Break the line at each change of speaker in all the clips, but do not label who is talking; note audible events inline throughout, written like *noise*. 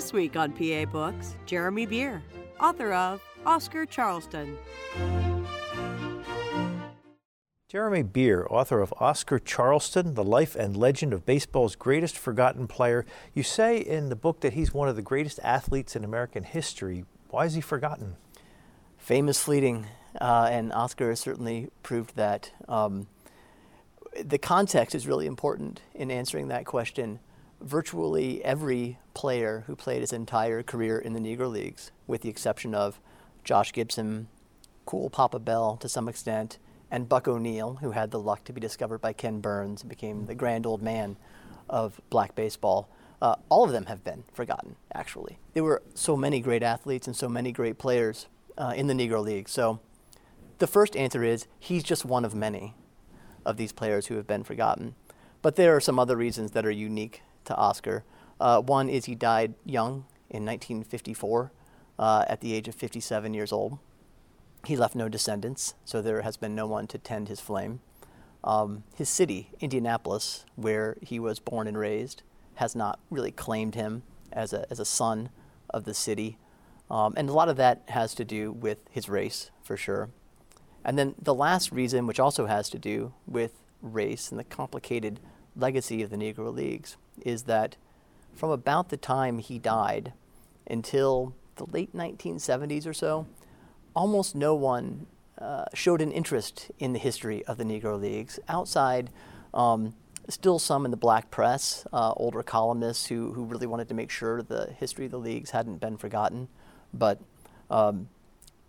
This week on PA Books, Jeremy Beer, author of Oscar Charleston.
Jeremy Beer, author of Oscar Charleston, The Life and Legend of Baseball's Greatest Forgotten Player. You say in the book that he's one of the greatest athletes in American history. Why is he forgotten?
Famous fleeting, uh, and Oscar has certainly proved that. Um, the context is really important in answering that question. Virtually every player who played his entire career in the Negro Leagues, with the exception of Josh Gibson, Cool Papa Bell to some extent, and Buck O'Neil, who had the luck to be discovered by Ken Burns and became the grand old man of black baseball. Uh, all of them have been forgotten, actually. There were so many great athletes and so many great players uh, in the Negro League. So the first answer is he's just one of many of these players who have been forgotten. But there are some other reasons that are unique to Oscar. Uh, one is he died young in 1954 uh, at the age of 57 years old. He left no descendants, so there has been no one to tend his flame. Um, his city, Indianapolis, where he was born and raised, has not really claimed him as a, as a son of the city. Um, and a lot of that has to do with his race, for sure. And then the last reason, which also has to do with race and the complicated legacy of the Negro Leagues, is that from about the time he died until the late 1970s or so, almost no one uh, showed an interest in the history of the Negro Leagues outside. Um, still some in the black press, uh, older columnists who, who really wanted to make sure the history of the leagues hadn't been forgotten. But um,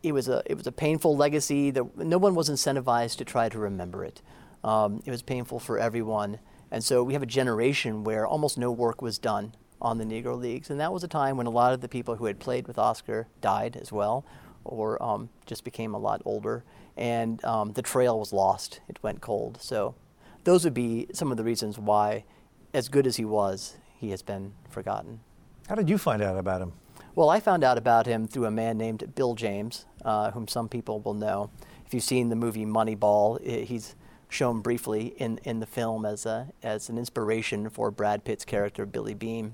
it, was a, it was a painful legacy that no one was incentivized to try to remember it. Um, it was painful for everyone. And so we have a generation where almost no work was done on the Negro Leagues. And that was a time when a lot of the people who had played with Oscar died as well or um, just became a lot older. And um, the trail was lost, it went cold. So those would be some of the reasons why, as good as he was, he has been forgotten.
How did you find out about him?
Well, I found out about him through a man named Bill James, uh, whom some people will know. If you've seen the movie Moneyball, he's shown briefly in, in the film as, a, as an inspiration for Brad Pitt's character, Billy Beane.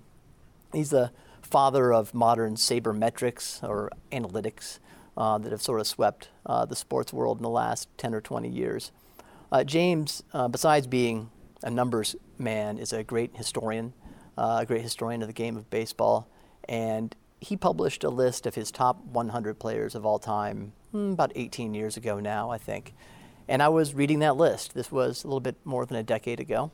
He's the father of modern sabermetrics or analytics uh, that have sort of swept uh, the sports world in the last 10 or 20 years. Uh, James, uh, besides being a numbers man, is a great historian, uh, a great historian of the game of baseball, and he published a list of his top 100 players of all time hmm, about 18 years ago now, I think. And I was reading that list. This was a little bit more than a decade ago.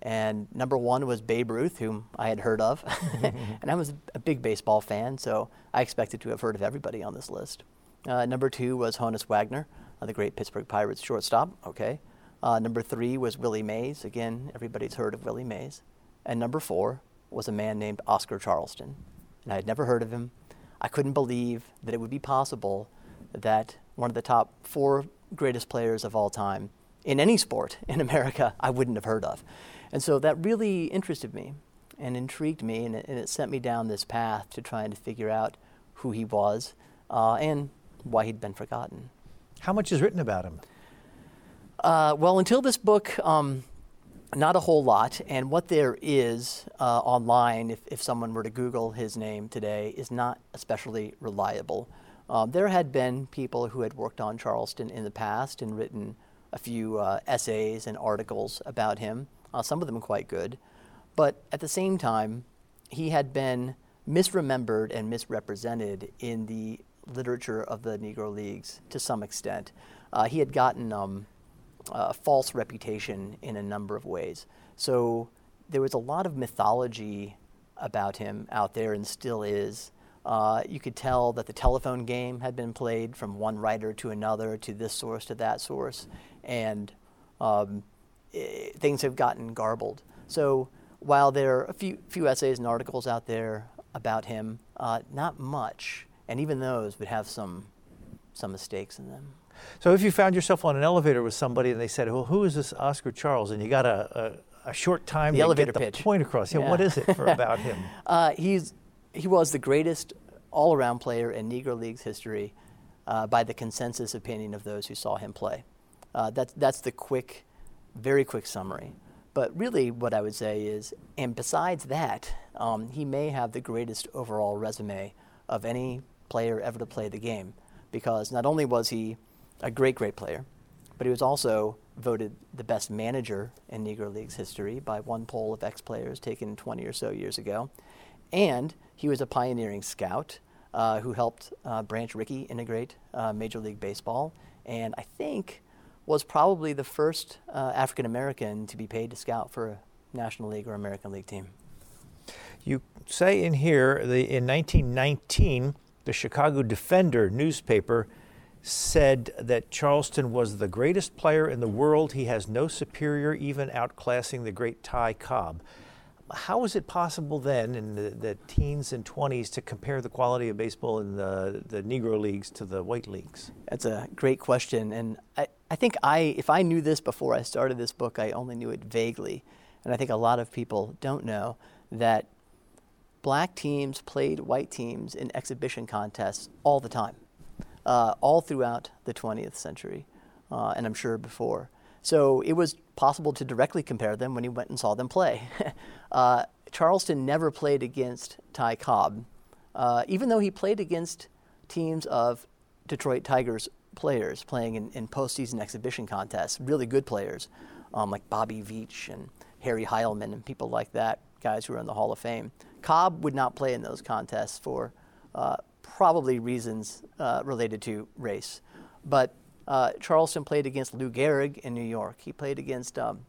And number one was Babe Ruth, whom I had heard of. *laughs* and I was a big baseball fan, so I expected to have heard of everybody on this list. Uh, number two was Honus Wagner, uh, the great Pittsburgh Pirates shortstop. Okay. Uh, number three was Willie Mays. Again, everybody's heard of Willie Mays. And number four was a man named Oscar Charleston. And I had never heard of him. I couldn't believe that it would be possible that one of the top four greatest players of all time in any sport *laughs* in America I wouldn't have heard of. And so that really interested me and intrigued me, and it, and it sent me down this path to trying to figure out who he was uh, and why he'd been forgotten.
How much is written about him?
Uh, well, until this book, um, not a whole lot. And what there is uh, online, if, if someone were to Google his name today, is not especially reliable. Um, there had been people who had worked on Charleston in the past and written a few uh, essays and articles about him, uh, some of them quite good. But at the same time, he had been misremembered and misrepresented in the literature of the Negro Leagues to some extent. Uh, he had gotten um, a false reputation in a number of ways. So there was a lot of mythology about him out there and still is. Uh, you could tell that the telephone game had been played from one writer to another, to this source to that source, and um, it, things have gotten garbled. So while there are a few, few essays and articles out there about him? Uh, not much, and even those would have some some mistakes in them.
So if you found yourself on an elevator with somebody and they said, "Well, who is this Oscar Charles?" and you got a, a, a short time
the
to
elevator
get the
pitch.
point across, yeah,
Yeah.
what is it for *laughs* about him?
Uh, he's he was the greatest all-around player in Negro Leagues history uh, by the consensus opinion of those who saw him play. Uh, that's that's the quick, very quick summary. But really, what I would say is, and besides that, um, he may have the greatest overall resume of any player ever to play the game, because not only was he a great, great player, but he was also voted the best manager in Negro Leagues history by one poll of ex players taken 20 or so years ago. And he was a pioneering scout uh, who helped uh, Branch Rickey integrate uh, Major League Baseball. And I think was probably the first uh, African American to be paid to scout for a National League or American League team.
You say in here, the, in 1919, the Chicago Defender newspaper said that Charleston was the greatest player in the world. He has no superior, even outclassing the great Ty Cobb. How is it possible then, in the, the teens and 20s, to compare the quality of baseball in the, the Negro leagues to the white leagues?
That's a great question, and I, I think I, if I knew this before I started this book, I only knew it vaguely, and I think a lot of people don't know that black teams played white teams in exhibition contests all the time, uh, all throughout the 20th century, uh, and I'm sure before. So it was possible to directly compare them when he went and saw them play. *laughs* uh, Charleston never played against Ty Cobb, uh, even though he played against teams of Detroit Tigers players playing in, in postseason exhibition contests, really good players um, like Bobby Veach and Harry Heilmann and people like that, guys who are in the Hall of Fame. Cobb would not play in those contests for uh, probably reasons uh, related to race. But uh, Charleston played against Lou Gehrig in New York. He played against um,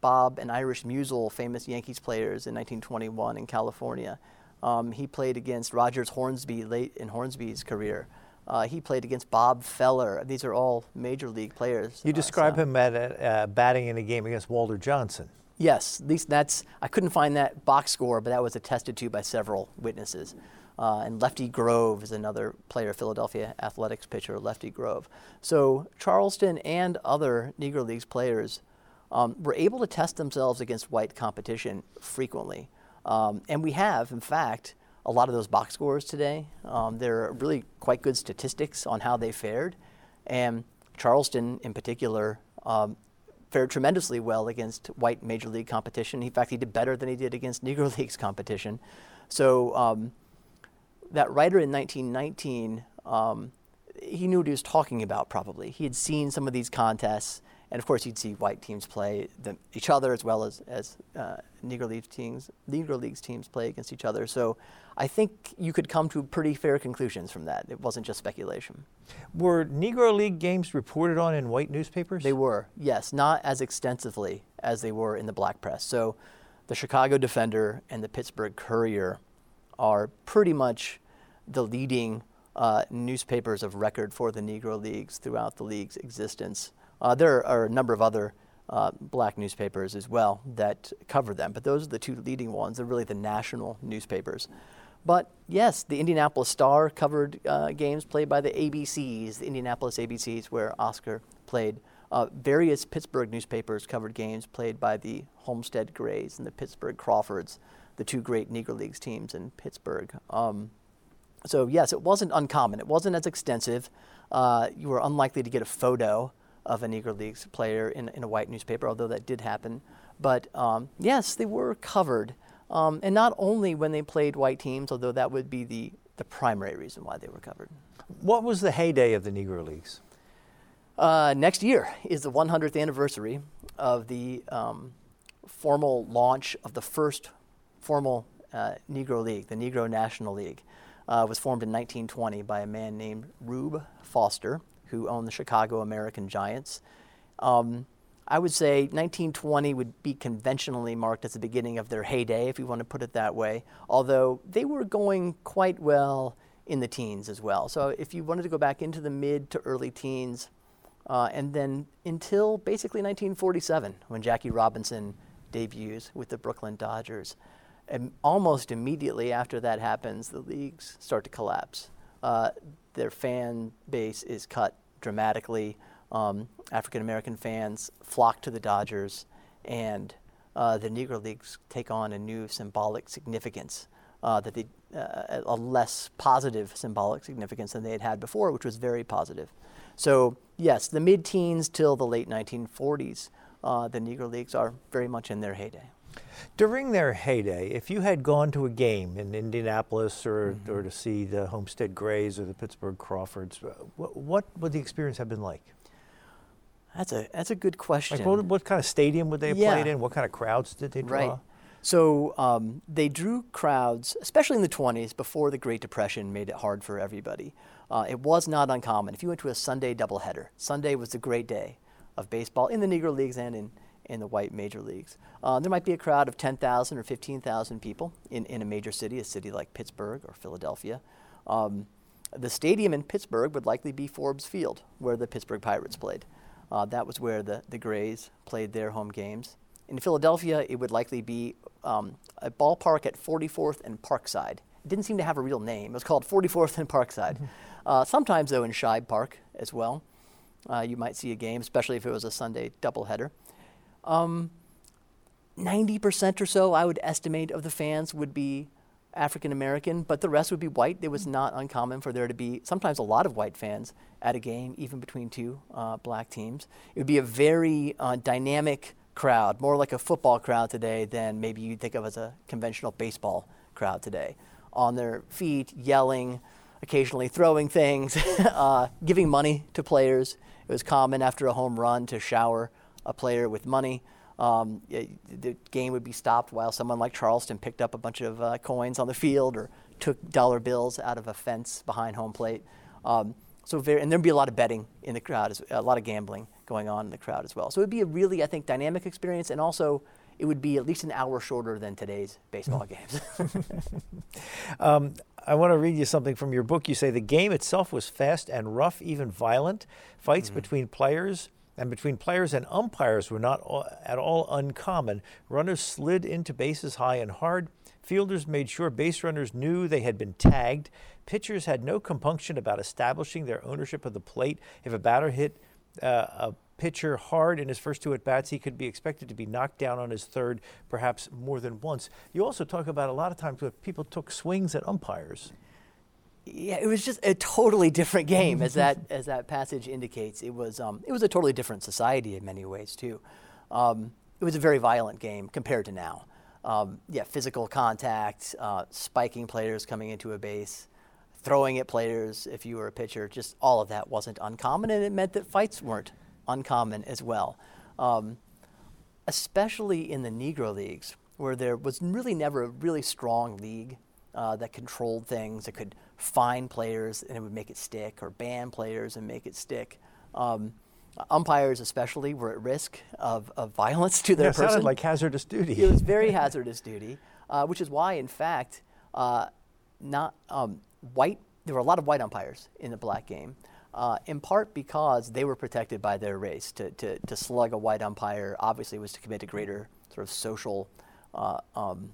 Bob and Irish Meusel, famous Yankees players in 1921 in California. Um, he played against Rogers Hornsby late in Hornsby's career. Uh, he played against Bob Feller. These are all major league players.
You
Uh,
describe
so-
him at uh, batting in a game against Walter Johnson.
Yes, at least that's. I couldn't find that box score, but that was attested to by several witnesses. Uh, and Lefty Grove is another player, Philadelphia Athletics pitcher, Lefty Grove. So Charleston and other Negro Leagues players um, were able to test themselves against white competition frequently. Um, and we have, in fact, a lot of those box scores today. Um, there are really quite good statistics on how they fared. And Charleston, in particular, um, fared tremendously well against white major league competition. In fact, he did better than he did against Negro *laughs* Leagues competition. So um, that writer in 1919, um, he knew what he was talking about. Probably he had seen some of these contests, and of course he'd see white teams play them, each other as well as as uh, Negro League teams, Negro Leagues teams play against each other. So I think you could come to pretty fair conclusions from that. It wasn't just speculation.
Were Negro League games reported on in white newspapers?
They were, yes, not as extensively as they were in the black press. So the Chicago Defender and the Pittsburgh Courier are pretty much the leading uh, newspapers of record for the Negro Leagues throughout the league's existence. Uh, there are a number of other uh, black newspapers as well that cover them, but those are the two leading ones. They're really the national newspapers. But yes, the Indianapolis Star covered uh, games played by the ABCs, the Indianapolis ABCs, where Oscar played. Uh, various Pittsburgh newspapers covered games played by the Homestead Grays and the Pittsburgh Crawfords, the two great Negro Leagues teams in Pittsburgh. Um, so yes, it wasn't uncommon. It wasn't as extensive. Uh, you were unlikely to get a photo of a Negro Leagues player in, in a white newspaper, although that did happen. But um, yes, they were covered. Um, and not only when they played white teams, although that would be the, the primary reason why they were covered.
What was the heyday of the Negro Leagues?
Uh, next year is the 100th anniversary of the um, formal launch of the first formal uh, Negro League, the Negro National League. Uh, was formed in 1920 by a man named Rube Foster, who owned the Chicago American Giants. Um, I would say 1920 would be conventionally marked as the beginning of their heyday, if you want to put it that way, although they were going quite well in the teens as well. So if you wanted to go back into the mid to early teens, uh, and then until basically 1947, when Jackie Robinson debuts with the Brooklyn Dodgers. And almost immediately after that happens, the leagues start to collapse. Uh, their fan base is cut dramatically. Um, African American fans flock to the Dodgers, and uh, the Negro Leagues take on a new symbolic significance uh, that they, uh, a less positive symbolic significance than they had had before, which was very positive. So yes, the mid-teens till the late 1940s, uh, the Negro Leagues are very much in their heyday.
During their heyday, if you had gone to a game in Indianapolis or, mm-hmm. or to see the Homestead Grays or the Pittsburgh Crawfords, what, what would the experience have been like?
That's a that's a good question.
Like what, what kind of stadium would they have yeah. played in? What kind of crowds did they draw?
Right. So um, they drew crowds, especially in the 20s, before the Great Depression made it hard for everybody. Uh, it was not uncommon. If you went to a Sunday doubleheader, Sunday was the great day of baseball in the Negro Leagues and in, in the white major leagues. Uh, there might be a crowd of 10,000 or 15,000 people in, in a major city, a city like Pittsburgh or Philadelphia. Um, the stadium in Pittsburgh would likely be Forbes Field, where the Pittsburgh Pirates played. Uh, that was where the, the Grays played their home games. In Philadelphia, it would likely be um, a ballpark at 44th and Parkside. It didn't seem to have a real name. It was called 44th and Parkside. Mm-hmm. Uh, sometimes, though, in Shibe Park as well, uh, you might see a game, especially if it was a Sunday doubleheader. Um, 90% or so, I would estimate, of the fans would be African American, but the rest would be white. It was not uncommon for there to be sometimes a lot of white fans at a game, even between two uh, black teams. It would be a very uh, dynamic crowd, more like a football crowd today than maybe you'd think of as a conventional baseball crowd today. On their feet, yelling, occasionally throwing things, *laughs* uh, giving money to players. It was common after a home run to shower a player with money. Um, the game would be stopped while someone like Charleston picked up a bunch of uh, coins on the field or took dollar bills out of a fence behind home plate. Um, so very, and there'd be a lot of betting in the crowd, a lot of gambling going on in the crowd as well. So it'd be a really, I think, dynamic experience, and also it would be at least an hour shorter than today's baseball games. *laughs* *laughs*
um, I want to read you something from your book. You say the game itself was fast and rough, even violent. Fights mm-hmm. between players and between players and umpires were not at all uncommon. Runners slid into bases high and hard. Fielders made sure base runners knew they had been tagged. Pitchers had no compunction about establishing their ownership of the plate. If a batter hit uh, a pitcher hard in his first two at bats, he could be expected to be knocked down on his third, perhaps more than once. You also talk about a lot of times when people took swings at umpires
yeah, it was just a totally different game, as that *laughs* as that passage indicates. It was um, it was a totally different society in many ways too. Um, it was a very violent game compared to now. Um, yeah, physical contact, uh, spiking players coming into a base, throwing at players if you were a pitcher. Just all of that wasn't uncommon, and it meant that fights weren't uncommon as well. Um, especially in the Negro leagues, where there was really never a really strong league uh, that controlled things, that could fine players and it would make it stick, or ban players and make it stick. Um, umpires, especially, were at risk of, of violence *laughs* to their
yeah,
person.
sounded like hazardous duty.
it was very *laughs* hazardous duty, uh, which is why, in fact, uh, not um, white. There were a lot of white umpires in the black game. Uh, in part because they were protected by their race. To, to, to slug a white umpire obviously was to commit a greater sort of social uh, um,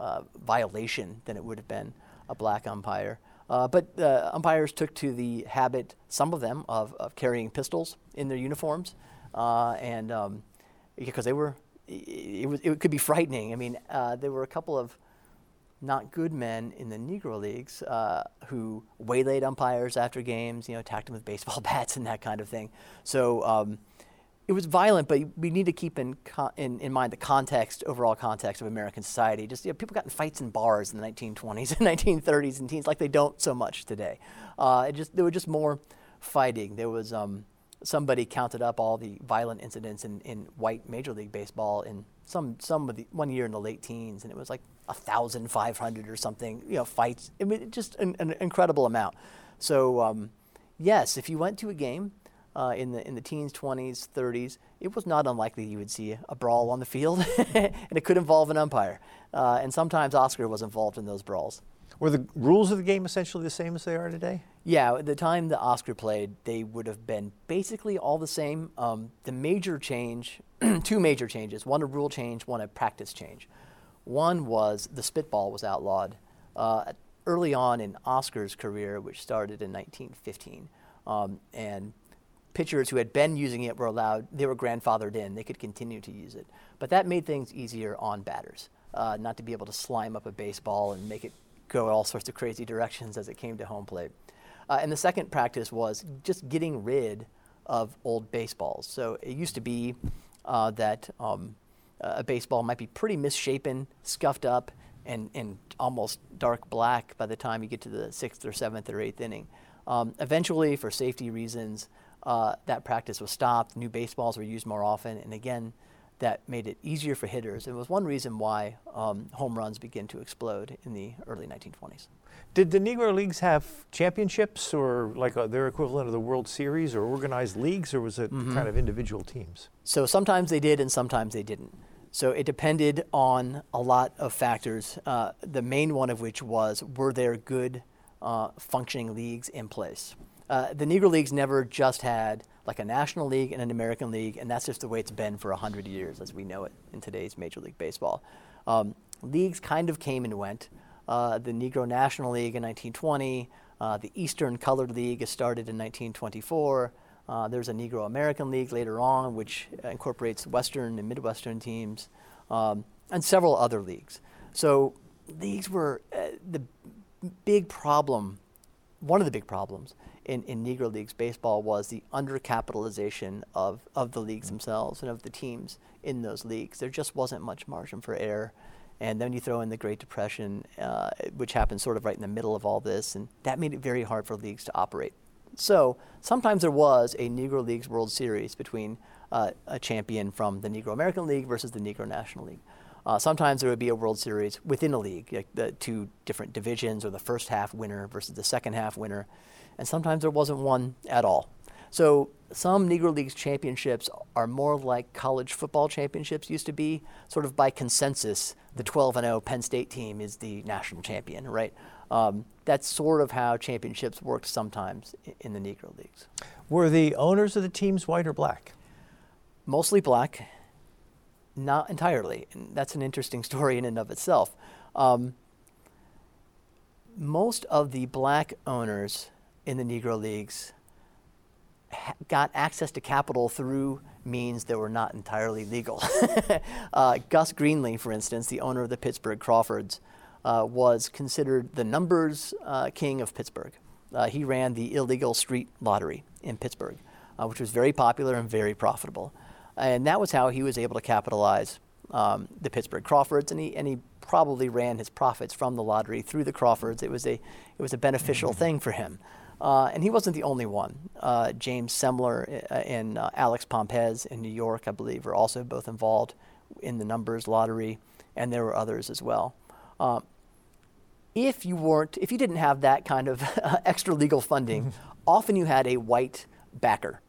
uh, violation than it would have been a black umpire. Uh, but uh, umpires took to the habit, some of them, of, of carrying pistols in their uniforms, uh, and um, because they were, it, was, it could be frightening. I mean, uh, there were a couple of not good men in the Negro leagues uh, who waylaid umpires after games, you know, attacked them with baseball *laughs* bats and that kind of thing. So um, it was violent, but we need to keep in, in, in mind the context, overall context of American society. Just you know, people got in fights in bars in the 1920s *laughs* and 1930s and teens, like they don't so much today. Uh, it just there was just more fighting. There was um, somebody counted up all the violent incidents in, in white Major League Baseball in some some of the one year in the late teens, and it was like thousand five hundred or something. You know, fights. I mean, just an, an incredible amount. So um, yes, if you went to a game uh, in the in the teens, 20s, 30s, it was not unlikely you would see a brawl on the field, *laughs* and it could involve an umpire. Uh, and sometimes Oscar was involved in those brawls.
Were the rules of the game essentially the same as they are today?
Yeah, at the time that Oscar played, they would have been basically all the same. Um, the major change, *clears throat* two major changes, one a rule change, one a practice change. One was the spitball was outlawed uh, early on in Oscar's career, which started in 1915. Um, and pitchers who had been using it were allowed, they were grandfathered in, they could continue to use it. But that made things easier on batters, uh, not to be able to slime up a baseball and make it go all sorts of crazy directions as it came to home plate. Uh, and the second practice was just getting rid of old baseballs. So it used to be uh, that um, a baseball might be pretty misshapen, scuffed up, and, and almost dark black by the time you get to the sixth or seventh or eighth inning. Um, eventually, for safety reasons, uh, that practice was stopped. New baseballs were used more often, and again, that made it easier for hitters. It was one reason why um, home runs began to explode in the early 1920s.
Did the Negro Leagues have championships or like a, uh, their equivalent of the World Series or organized leagues, or was it mm-hmm. kind of individual teams?
So sometimes they did and sometimes they didn't. So it depended on a lot of factors, uh, the main one of which was were there good uh, functioning leagues in place? Uh, the Negro Leagues never just had like a National League and an American League, and that's just the way it's been for 100 years as we know it in today's Major League Baseball. Um, leagues kind of came and went. Uh, the Negro National League in 1920, uh, the Eastern Colored League is started in 1924. Uh, there's a Negro American League later on, which incorporates Western and Midwestern teams, um, and several other leagues. So leagues were uh, the big problem, one of the big problems in, in Negro Leagues baseball was the undercapitalization of, of the leagues themselves and of the teams in those leagues. There just wasn't much margin for error. And then you throw in the Great Depression, uh, which happened sort of right in the middle of all this, and that made it very hard for leagues to operate. So sometimes there was a Negro Leagues World Series between uh, a champion from the Negro American League versus the Negro National League. Uh, sometimes there would be a World Series within a league, like the two different divisions or the first half winner versus the second half winner. And sometimes there wasn't one at all. So some Negro Leagues championships are more like college football championships used to be, sort of by consensus. The 12 and 0 Penn State team is the national champion, right? Um, that's sort of how championships worked sometimes in the Negro Leagues.
Were the owners of the teams white or black?
Mostly black, not entirely. And that's an interesting *laughs* story in and of itself. Um, most of the black owners in the Negro Leagues got access to capital through means that were not entirely legal. *laughs* uh, Gus Greenlee, for instance, the owner of the Pittsburgh Crawfords, uh, was considered the numbers uh, king of Pittsburgh. Uh, he ran the illegal street lottery in Pittsburgh, uh, which was very popular and very profitable. And that was how he was able to capitalize um, the Pittsburgh Crawfords, and he, and he probably ran his profits from the lottery through the Crawfords. It was a, it was a beneficial thing for him. Uh, and he wasn't the only one. Uh, James Semler and uh, Alex Pompez in New York, I believe, were also both involved in the numbers lottery, and there were others as well. Um, if you weren't, if you didn't have that kind of *laughs* extra legal funding, *laughs* often you had a white backer,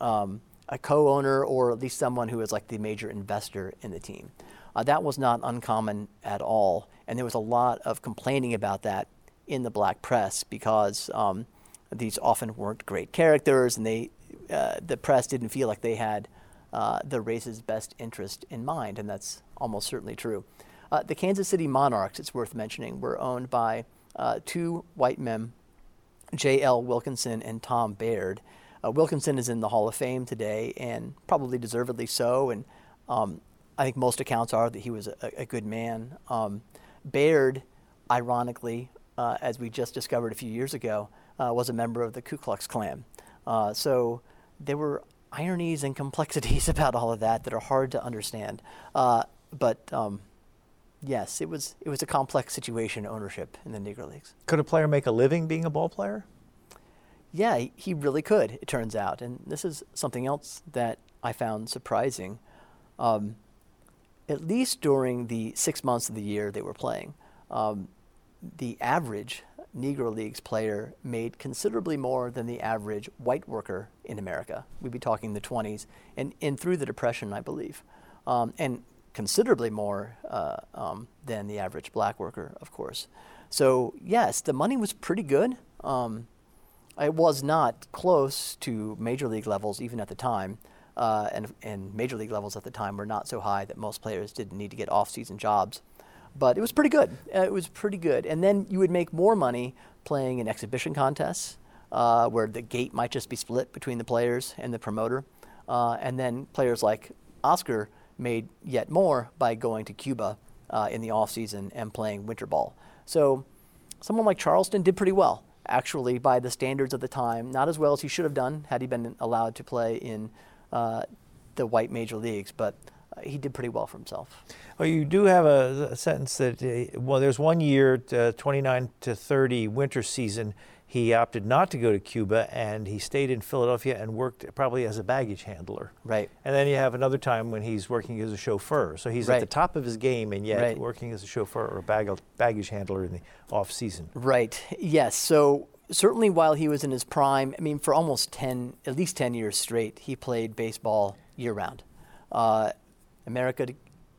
um, a co-owner, or at least someone who was like the major investor in the team. Uh, that was not uncommon at all, and there was a lot of complaining about that in the black press because um, these often weren't great characters, and they, uh, the press didn't feel like they had uh, the race's best interest in mind, and that's almost certainly true. Uh, the Kansas City Monarchs, it's worth mentioning, were owned by uh, two white men, J.L. Wilkinson and Tom Baird. Uh, Wilkinson is in the Hall of Fame today, and probably deservedly so. And um, I think most accounts are that he was a, a good man. Um, Baird, ironically, uh, as we just discovered a few years ago, uh, was a member of the Ku Klux Klan. Uh, so there were ironies and complexities *laughs* about all of that that are hard to understand. but um, yes, it was it was a complex situation ownership in the Negro Leagues.
Could a player make a living being a ball player?
Yeah, he really could. It turns out, and this is something else that I found surprising. Um, at least during the six months of the year they were playing, um, the average Negro Leagues player made considerably more than the average white worker in America. We'd be talking the 20s, and, and through the Depression, I believe. Um, and considerably more uh, um, than the average black worker, of course. So, yes, the money was pretty good. Um, it was not close to major league levels even at the time. Uh, and, and major league levels at the time were not so high that most players didn't need to get off season jobs. But it was pretty good. Uh, it was pretty good. And then you would make more money playing in exhibition contests uh, where the gate might just be split between the players and the promoter. Uh, and then players like Oscar made yet more by going to Cuba uh, in the off season and playing winter ball. So someone like Charleston did pretty well, actually, by the standards of the time. Not as well as he should have done had he been allowed to play in uh, the white major leagues, but he did pretty well for himself.
Well, you do have a, a sentence that, uh, well, there's one year, uh, 29 to 30 winter season he opted not to go to Cuba and he stayed in Philadelphia and worked probably as a baggage handler.
Right.
And then you have another time when he's working as a chauffeur. So he's
right.
at the top of his game and yet
right.
working as a chauffeur or a bag- baggage handler in the off season.
Right. Yes. So certainly while he was in his prime, I mean, for almost 10, at least 10 years straight, he played baseball year round. Uh, America,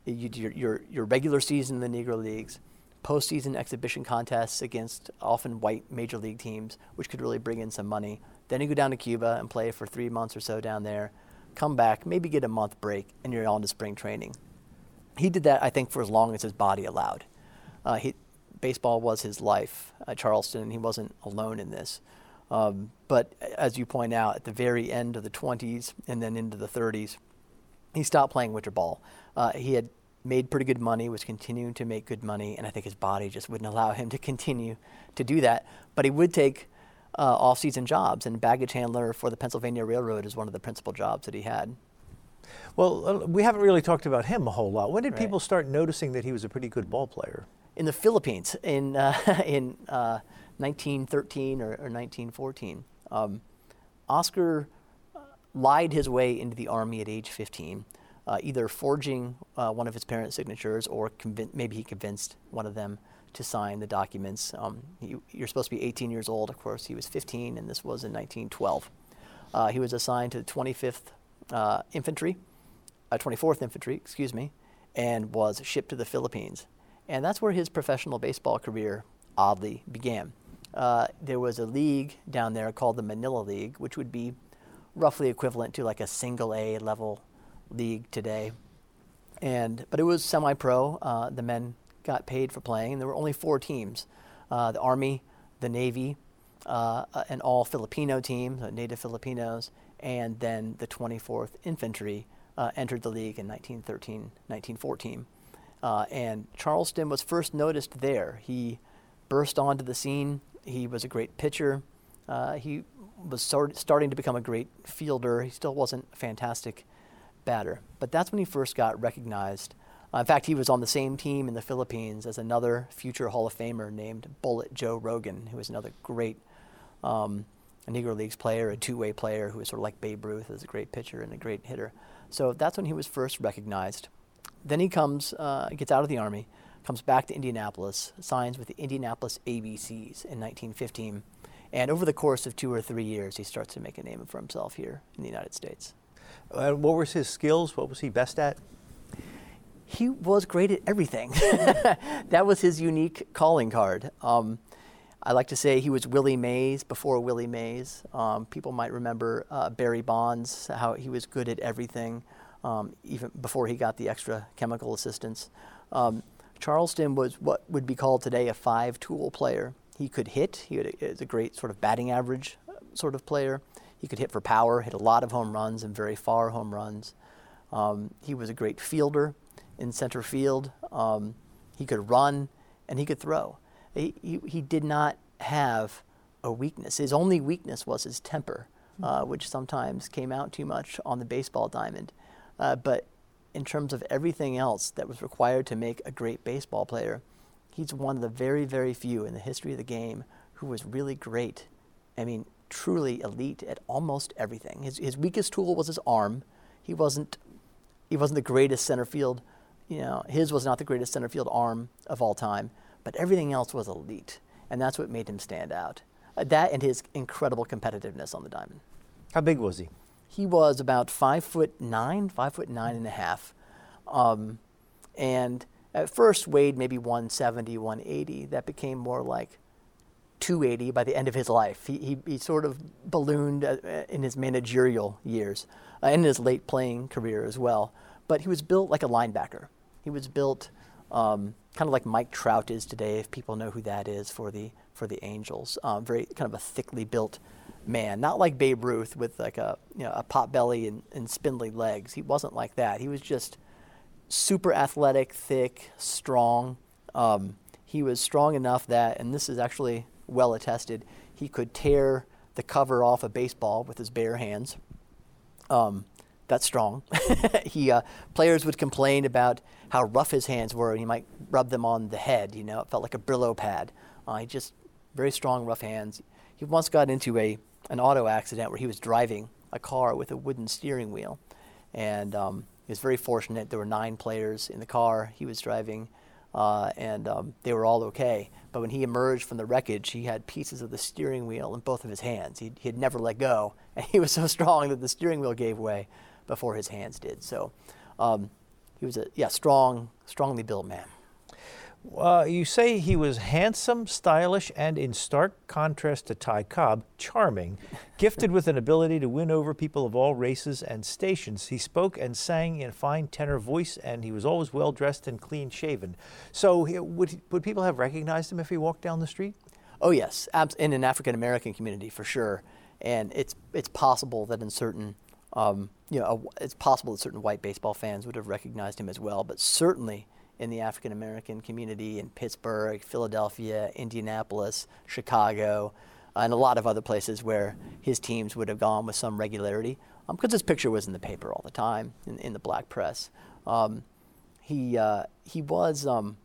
your, your, your regular season in the Negro Leagues, postseason exhibition contests against often white major league teams, which could really bring in some money. Then you go down to Cuba and play for three months or so down there, come back, maybe get a month break, and you're on to spring training. He did that, I think, for as long as his body allowed. Uh, he, baseball was his life at Charleston, and he wasn't alone in this. Um, but as you point out, at the very end of the 20s and then into the 30s, he stopped playing winter ball. Uh, he had made pretty good money, was continuing to make good money, and I think his body just wouldn't allow him to continue to do that. But he would take uh, off-season jobs, and baggage handler for the Pennsylvania Railroad is one of the principal jobs that he had.
Well, uh, we haven't really talked about him a whole lot. When did right. people start noticing that he was a pretty good ball player?
In the Philippines, in uh, *laughs* in 1913 or, or 1914, um, Oscar uh, lied his way into the army at age 15 uh, either forging uh, one of his parents' signatures or maybe he convinced one of them to sign the documents. Um, he, you're supposed to be 18 years old. Of course, he was 15, and this was in 1912. Uh, he was assigned to the 25th uh, Infantry, 24th uh, Infantry, excuse me, and was shipped to the Philippines. And that's where his professional baseball career oddly began. Uh, there was a league down there called the Manila League, which would be roughly equivalent to like a single A level league today. And but it was semi-pro. Uh, the men got paid for playing. and There were only four teams: uh, the Army, the Navy, uh, an all Filipino team, native Filipinos, and then the 24th Infantry uh, entered the league in 1913, 1914. Uh, and Charleston was first noticed there. He burst onto the scene. He was a great pitcher. Uh, he was start, starting to become a great fielder. He still wasn't a fantastic batter. But that's when he first got recognized. Uh, in fact, he was on the same team in the Philippines as another future Hall of Famer named Bullet Joe Rogan, who was another great um, Negro Leagues player, a two-way player who was sort of like Babe Ruth, as a great pitcher and a great hitter. So that's when he was first recognized. Then he comes, uh, gets out of the army, comes back to Indianapolis, signs with the Indianapolis ABCs in 1915, and over the course of two or three years, he starts to make a name for himself here in the United States.
Uh, what were his skills? What was he best at?
He was great at everything. *laughs* that was his unique calling card. Um, I like to say he was Willie Mays before Willie Mays. Um, people might remember uh, Barry Bonds, how he was good at everything, um, even before he got the extra chemical assistance. Um, Charleston was what would be called today a five tool player. He could hit, he was a great sort of batting average uh, sort of player. He could hit for power, hit a lot of home runs and very far home runs. Um, he was a great fielder in center field. Um, he could run and he could throw. He, he, he, did not have a weakness. His only weakness was his temper, uh, which sometimes came out too much on the baseball diamond. Uh, but in terms of everything else that was required to make a great baseball player, he's one of the very, very few in the history of the game who was really great. I mean, truly elite at almost everything. His, his weakest tool was his arm. He wasn't, he wasn't the greatest center field. You know, his was not the greatest center field arm of all time, but everything else was elite, and that's what made him stand out. Uh, that and his incredible competitiveness on the diamond.
How big was he?
He was about five foot nine, five foot nine and a half, um, and at first weighed maybe 170, 180. That became more like 280 by the end of his life. He, he, he sort of ballooned uh, in his managerial years uh, and in his late playing career as well. But he was built like a linebacker. He was built um, kind of like Mike Trout is today, if people know who that is for the for the Angels. Um, very kind of a thickly built man, not like Babe Ruth with like a you know a pot belly and, and spindly legs. He wasn't like that. He was just super athletic, thick, strong. Um, he was strong enough that, and this is actually well attested, he could tear the cover off a baseball with his bare hands. Um, that's strong. *laughs* he uh, players would complain about how rough his hands were, and he might rub them on the head. You know, it felt like a Brillo pad. Uh, he just very strong, rough hands. He once got into a an auto accident where he was driving a car with a wooden steering wheel, and um, he was very fortunate. There were nine players in the car he was driving, uh, and um, they were all okay. But when he emerged from the wreckage, he had pieces of the steering wheel in both of his hands. He had never let go, *laughs* and he was so strong that the steering wheel gave way before his hands did. So um, he was a yeah strong, strongly built man.
Uh, you say he was handsome, stylish, and in stark contrast to Ty Cobb, charming, *laughs* gifted with an ability to win over people of all races and stations. He spoke and sang in a fine tenor voice, and he was always well dressed and clean shaven. So, he, would, would people have recognized him if he walked down the street?
Oh, yes, in an African American community for sure. And it's, it's possible that in certain um, you know, it's possible that certain white baseball fans would have recognized him as well, but certainly in the African American community in Pittsburgh, Philadelphia, Indianapolis, Chicago, and a lot of other places where his teams would have gone with some regularity, because um, his picture was in the paper all the time in, in the black press. Um, he uh, he was um,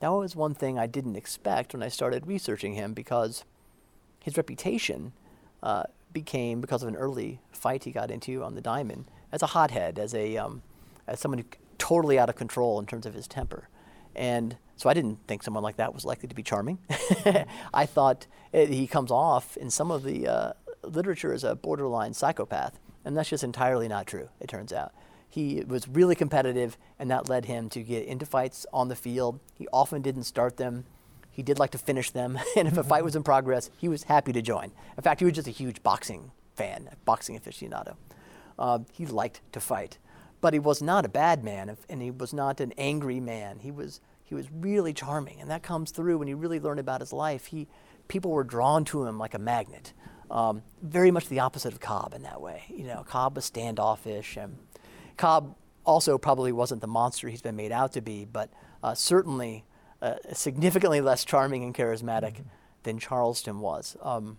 that was one thing I didn't expect when I started researching him because his reputation uh, became because of an early fight he got into on the diamond as a hothead, as a um, as someone who totally out of control in terms of his temper, and so I didn't think someone like that was likely to be charming. *laughs* I thought it, he comes off in some of the uh, literature as a borderline psychopath, and that's just entirely not true. It turns out. He was really competitive, and that led him to get into fights on the field. He often didn't start them. He did like to finish them, *laughs* and if a fight was in progress, he was happy to join. In fact, he was just a huge boxing fan, boxing aficionado. Uh, he liked to fight, but he was not a bad man, and he was not an angry man. He was he was really charming, and that comes through when you really learn about his life. He people were drawn to him like a magnet. Um, very much the opposite of Cobb in that way. You know, Cobb was standoffish, and Cobb also probably wasn't the monster he's been made out to be, but uh, certainly uh, significantly less charming and charismatic mm-hmm. than Charleston was. Um,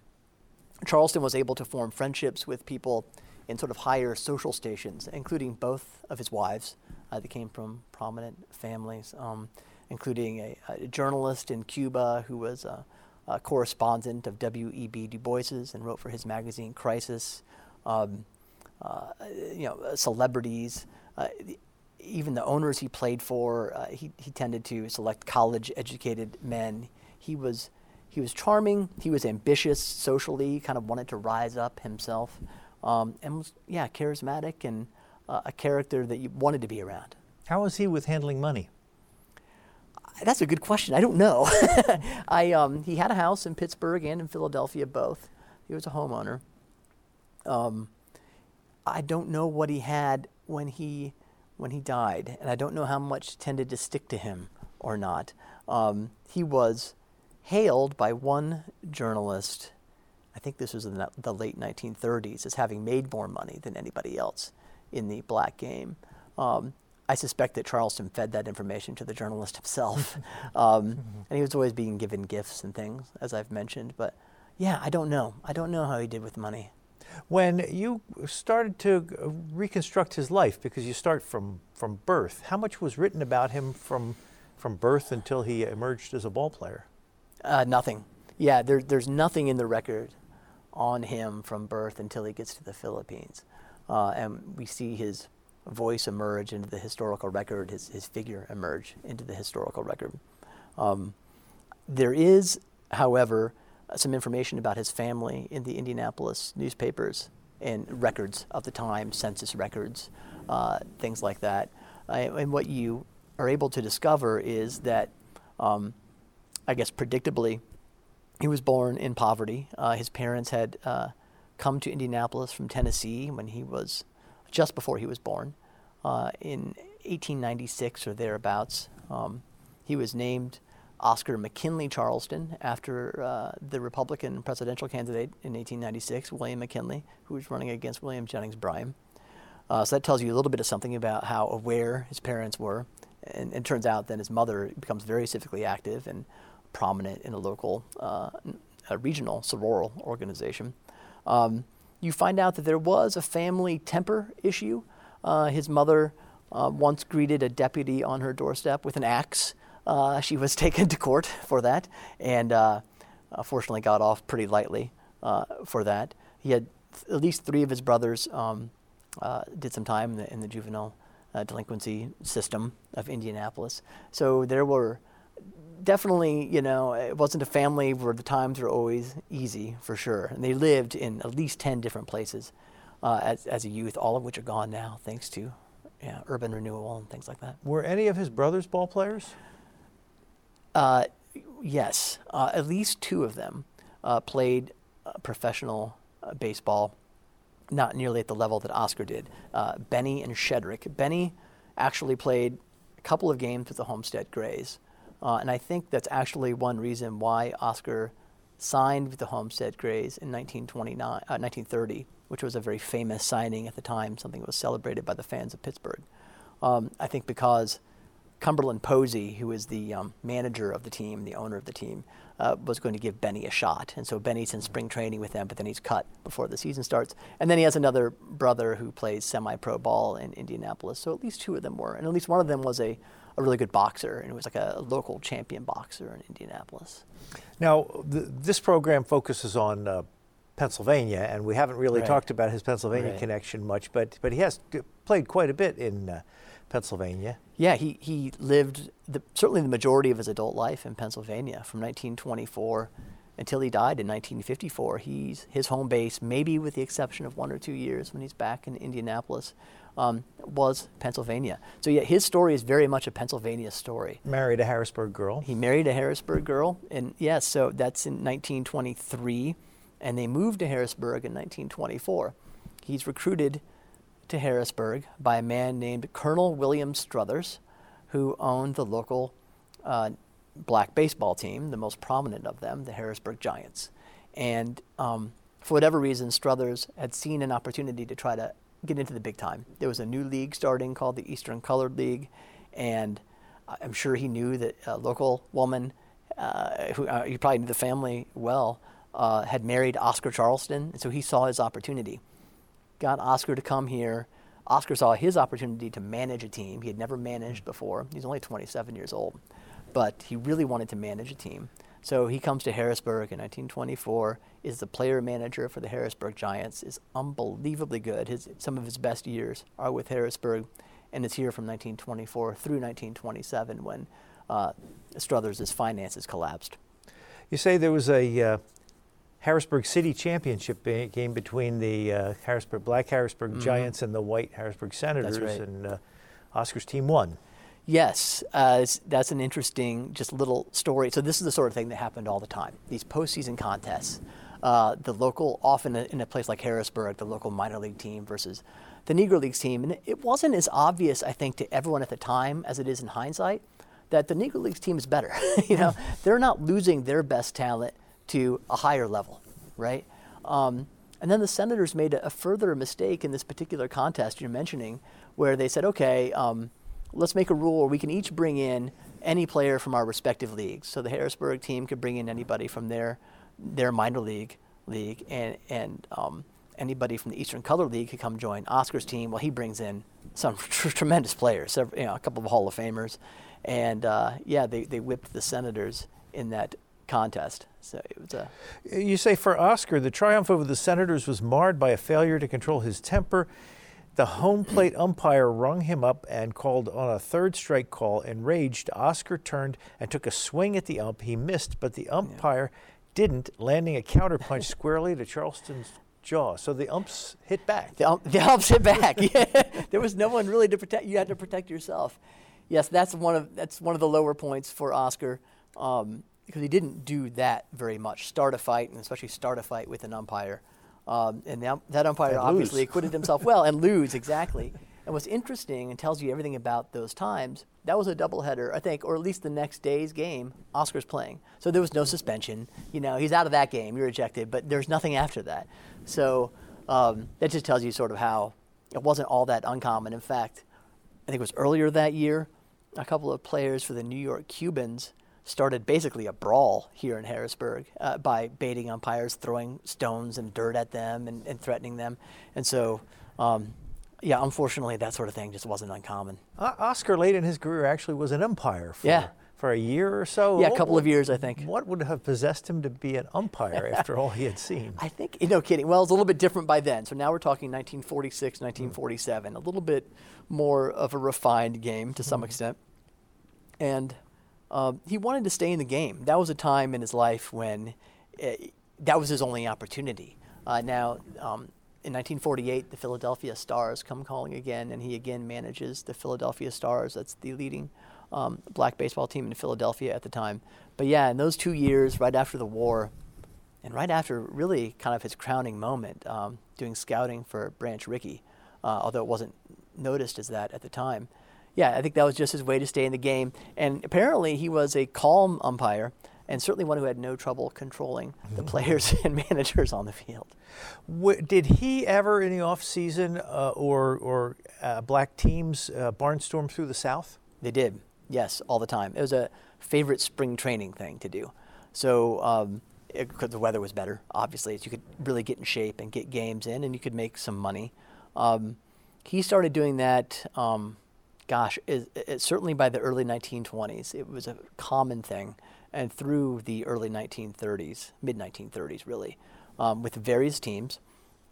Charleston was able to form friendships with people in sort of higher social stations, including both of his wives uh, that came from prominent families, um, including a, a, journalist in Cuba who was a, a correspondent of W.E.B. Du Bois's and wrote for his magazine Crisis. Um, uh, you know, celebrities. Uh, even the owners he played for, uh, he, he tended to select college educated men. He was, he was charming, he was ambitious socially, kind of wanted to rise up himself, um, and was, yeah, charismatic and uh, a character that you wanted to be around.
How was he with handling money?
That's a good question. I don't know. *laughs* I, um, he had a house in Pittsburgh and in Philadelphia, both. He was a homeowner. Um, I don't know what he had when he when he died, and I don't know how much tended to stick to him or not. Um, he was hailed by one journalist, I think this was in the, the, late 1930s, as having made more money than anybody else in the black game. Um, I suspect that Charleston fed that information to the journalist *laughs* himself. *laughs* um, and he was always being given gifts and things, as I've mentioned. But yeah, I don't know. I don't know how he did with money.
When you started to reconstruct his life, because you start from, from birth, how much was written about him from, from birth until he emerged as a ball player?
Uh, nothing. Yeah, there, there's nothing in the record on him from birth until he gets to the Philippines. Uh, and we see his voice emerge into the historical record, his, his figure emerge into the historical record. Um, there is, however, some information about his family in the Indianapolis newspapers and records of the time, census records, uh, things like that. Uh, and what you are able to discover is that, um, I guess, predictably, he was born in poverty. Uh, his parents had uh, come to Indianapolis from Tennessee when he was just before he was born, uh, in 1896 or thereabouts. Um, he was named Oscar McKinley Charleston after uh, the Republican presidential candidate in 1896, William McKinley, who was running against William Jennings Bryan. Uh, so that tells you a little bit of something about how aware his parents were. And it turns out then his mother becomes very civically active and prominent in a local, uh, a regional sororal organization. Um, you find out that there was a family temper issue. Uh, his mother uh, once greeted a deputy on her doorstep with an axe. Uh, she was *laughs* taken to court for that, and uh, fortunately got off pretty lightly uh, for that. He had th- at least three of his brothers um, did some time in the, in the juvenile delinquency system of Indianapolis. So there were definitely, you know, it wasn't a family where the times were always easy for sure. And they lived in at least 10 different places uh, as, as a youth, all of which are gone now thanks to yeah, urban renewal and things like that.
Were any of his brothers ball players?
Uh, yes, uh, at least two of them uh, played uh, professional uh, baseball, not nearly at the level that Oscar did. Benny and Shedrick. Benny actually played a couple of games with the Homestead Grays. Uh, and I think that's actually one reason why Oscar signed with the Homestead Grays in 1929, uh, 1930, which was a very famous signing at the time, something that was celebrated by the fans of Pittsburgh. Um, I think because Cumberland Posey, who is the um, manager of the team, the owner of the team, uh, was going to give Benny a shot. And so Benny's in spring training with them, but then he's cut before the season starts. And then he has another brother who plays semi pro ball in Indianapolis. So at least two of them were. And at least one of them was a a really good boxer, and it was like a local champion boxer in Indianapolis.
Now, this program focuses on uh, Pennsylvania, and we haven't really
right.
talked about his Pennsylvania
right.
connection much, but but he has played quite a bit in uh, Pennsylvania.
Yeah, he he lived the, certainly the majority of his adult life in Pennsylvania from 1924 until he died in 1954. He's his home base, maybe with the exception of one or two years when he's back in Indianapolis, um, was Pennsylvania. So yeah, his story is very much a Pennsylvania story.
Married a Harrisburg girl.
He married a Harrisburg girl, and yes, so that's in 1923, and they moved to Harrisburg in 1924. He's recruited to Harrisburg by a man named Colonel William Struthers, who owned the local uh, black baseball team, the most prominent of them, the Harrisburg Giants. And um, for whatever reason, Struthers had seen an opportunity to try to get into the big time. There was a new league starting called the Eastern Colored League, and I'm sure he knew that a local woman, uh, who uh, he probably knew the family well, uh, had married Oscar Charleston, and so he saw his opportunity. Got Oscar to come here. Oscar saw his opportunity to manage a team. He had never managed before. He's only 27 years old, but he really wanted to manage a team. So he comes to Harrisburg in 1924, is the player manager for the Harrisburg Giants, is unbelievably good. His, some of his best years are with Harrisburg, and is here from 1924 through 1927 when uh, Struthers' finances collapsed.
You say there was a uh, Harrisburg City Championship game between the uh, Harrisburg Black Harrisburg mm-hmm. Giants and the White Harrisburg Senators,
right.
and uh, Oscar's team won.
Yes, uh, that's an interesting, just little story. So this is the sort of thing that happened all the time. These postseason contests, uh, the local, often in a place like Harrisburg, the local minor league team versus the Negro Leagues team, and it wasn't as obvious, I think, to everyone at the time as it is in hindsight, that the Negro Leagues team is better. *laughs* you know, *laughs* they're not losing their best talent to a higher level, right? Um, and then the Senators made a, a, further mistake in this particular contest you're mentioning, where they said, okay. Um, let's make a rule where we can each bring in any player from our respective leagues. So the Harrisburg team could bring in anybody from their their minor league league, and and um, anybody from the Eastern Color League could come join Oscar's team. Well, he brings in some *laughs* tr- tremendous players, several, you know, a couple of Hall of Famers, and uh, yeah, they they whipped the Senators in that contest. So it was a.
You say for Oscar, the triumph over the Senators was marred by a failure to control his temper the home plate umpire rung him up and called on a third strike call. Enraged, Oscar turned and took a swing at the ump. He missed, but the umpire yeah. didn't, landing a counterpunch *laughs* squarely to Charleston's jaw. So the umps hit back.
The, ump, the umps hit back. *laughs* yeah. *laughs* There was no one really to protect. You had to protect yourself. Yes, that's one of that's one of the lower points for Oscar. Um, because he didn't do that very much. Start a fight, and especially start a fight with an umpire. Um, and that, that umpire
and
obviously
lose.
acquitted himself well and lose exactly. And what's interesting and tells you everything about those times, that was a doubleheader, I think, or at least the next day's game, Oscar's playing. So there was no suspension. You know, he's out of that game, you're ejected, but there's nothing after that. So um, that just tells you sort of how it wasn't all that uncommon. In fact, I think it was earlier that year, a couple of players for the New York Cubans started basically a brawl here in Harrisburg uh, by baiting umpires, throwing stones and dirt at them and, and threatening them. And so, um, yeah, unfortunately, that sort of thing just wasn't uncommon.
Uh, Oscar, late in his career, actually was an umpire for,
yeah.
for a year or so.
Yeah, a couple of years, I think.
What would have possessed him to be an umpire *laughs* after all he had seen?
I think, you know, kidding. Well, it's a little bit different by then. So now we're talking 1946, 1947, mm. a little bit more of a refined game to some mm. extent. And um, he wanted to stay in the game. That was a time in his life when uh, that was his only opportunity. Uh, now, um, in 1948, the Philadelphia Stars come calling again, and he again manages the Philadelphia Stars. That's the leading um, black baseball team in Philadelphia at the time. But yeah, in those two years, right after the war, and right after really kind of his crowning moment, um, doing scouting for Branch Rickey, uh, although it wasn't noticed as that at the time yeah, I think that was just his way to stay in the game. And apparently, he was a calm umpire and certainly one who had no trouble controlling the mm-hmm. players *laughs* and managers on the field.
did he ever, in the off season uh, or or uh, black teams, uh, barnstorm through the South?
They did. Yes, all the time. It was a favorite spring training thing to do. So. Um, because the weather was better, obviously, so you could really get in shape and get games in, and you could make some money. Um, he started doing that um, gosh, it, it, certainly by the early 1920s, it was a common thing, and through the early 1930s, mid 1930s, really, um, with various teams.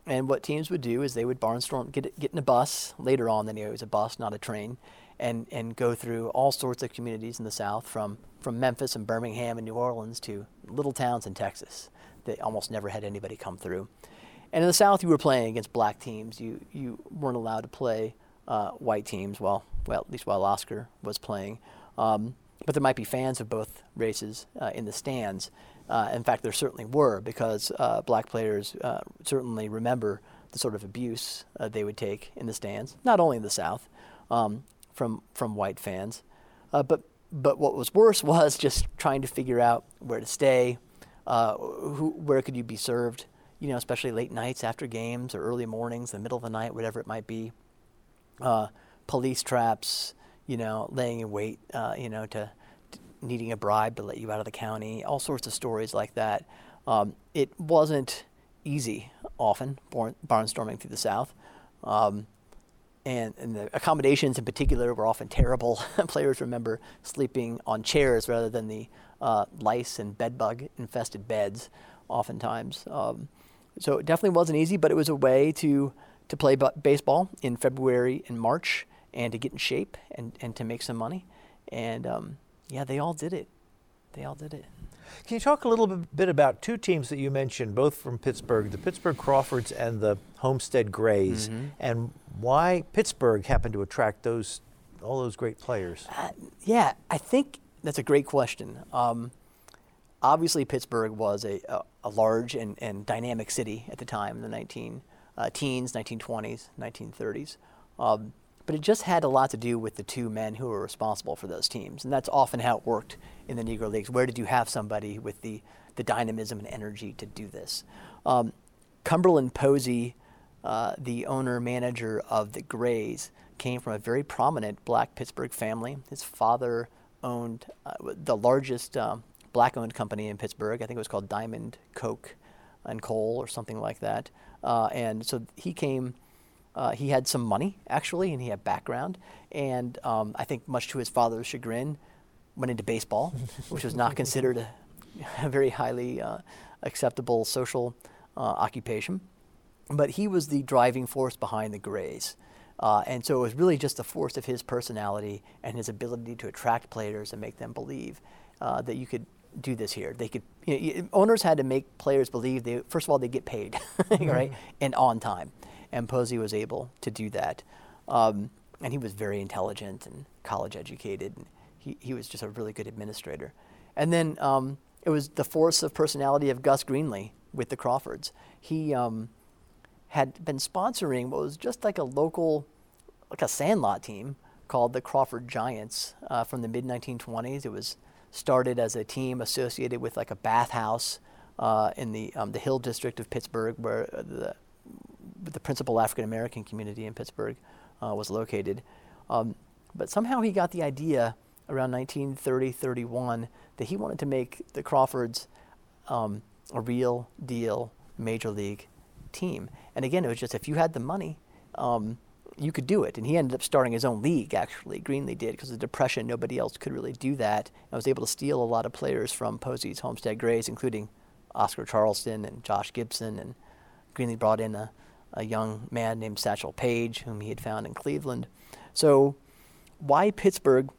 And what teams would do is they would barnstorm, get get in a bus. Later on, then it was a bus, not a train, and and go through all sorts of communities in the South, from from Memphis and Birmingham and New Orleans to little towns in Texas. They almost never had anybody come through. And in the South, you were playing against black teams. You you weren't allowed to play uh, white teams. Well, well, at least while Oscar was playing. Um, but there might be fans of both races uh, in the stands. Uh, in fact, there certainly were because uh, black players uh, certainly remember the sort of abuse uh, they would take in the stands, not only in the South, um, from from white fans, uh, but but what was worse *laughs* was just trying to figure out where to stay, who, where could you be served, you know, especially late nights after games or early mornings, the middle of the night, whatever it might be police traps, you know, laying in wait, uh, you know, to, to, needing a bribe to let you out of the county, all sorts of stories like that. Um, it wasn't easy often barnstorming through the South. Um, and, and, the accommodations in particular were often terrible. *laughs* Players remember sleeping on chairs rather than the uh, lice and bedbug infested beds, oftentimes. Um, so it definitely wasn't easy, but it was a way to to play b- baseball in February and March and to get in shape and, and to make some money. And um, yeah, they all did it. They all did it.
Can you talk a little bit about two teams that you mentioned, both from Pittsburgh, the Pittsburgh Crawfords and the Homestead Grays, mm-hmm. and why Pittsburgh happened to attract those all those great players? Uh,
yeah, I think that's a great question. Um, obviously, Pittsburgh was a, a, a, large and, and dynamic city at the time in the 19 uh, teens, 1920s, 1930s. Um, but it just had a lot to do with the two men who were responsible for those teams. And that's often how it worked in the Negro Leagues. Where did you have somebody with the, the dynamism and energy to do this? Um, Cumberland Posey, uh, the owner manager of the Grays, came from a very prominent black Pittsburgh family. His father owned uh, the largest um, black owned company in Pittsburgh. I think it was called Diamond Coke and Coal or something like that. Uh, and so he came. Uh, he had some money actually, and he had background. And um, I think, much to his father's chagrin, went into baseball, *laughs* which was not considered a, a very highly uh, acceptable social uh, occupation. But he was the driving force behind the Grays. Uh, and so it was really just the force of his personality and his ability to attract players and make them believe uh, that you could do this here. They could you know, owners had to make players believe they first of all they get paid, *laughs* right, mm-hmm. and on time, and Posey was able to do that. Um, and he was very intelligent and college educated. And he, he was just a really good administrator. And then um, it was the force of personality of Gus Greenlee with the Crawfords. He um, had been sponsoring what was just like a local like a sandlot team called the Crawford Giants uh, from the mid 1920s. It was started as a team associated with like a bathhouse uh, in the um, the Hill District of Pittsburgh, where the the principal African American community in Pittsburgh uh, was located. Um, but somehow he got the idea around 1930 31 that he wanted to make the Crawfords um, a real deal major league team. And again, it was just if you had the money, um, you could do it. And he ended up starting his own league, actually. Greenlee did, because of the Depression, nobody else could really do that. And was able to steal a lot of players from Posey's Homestead Grays, including Oscar Charleston and Josh Gibson. And Greenlee brought in a, a young man named Satchel Paige, whom he had found in Cleveland. So, why Pittsburgh?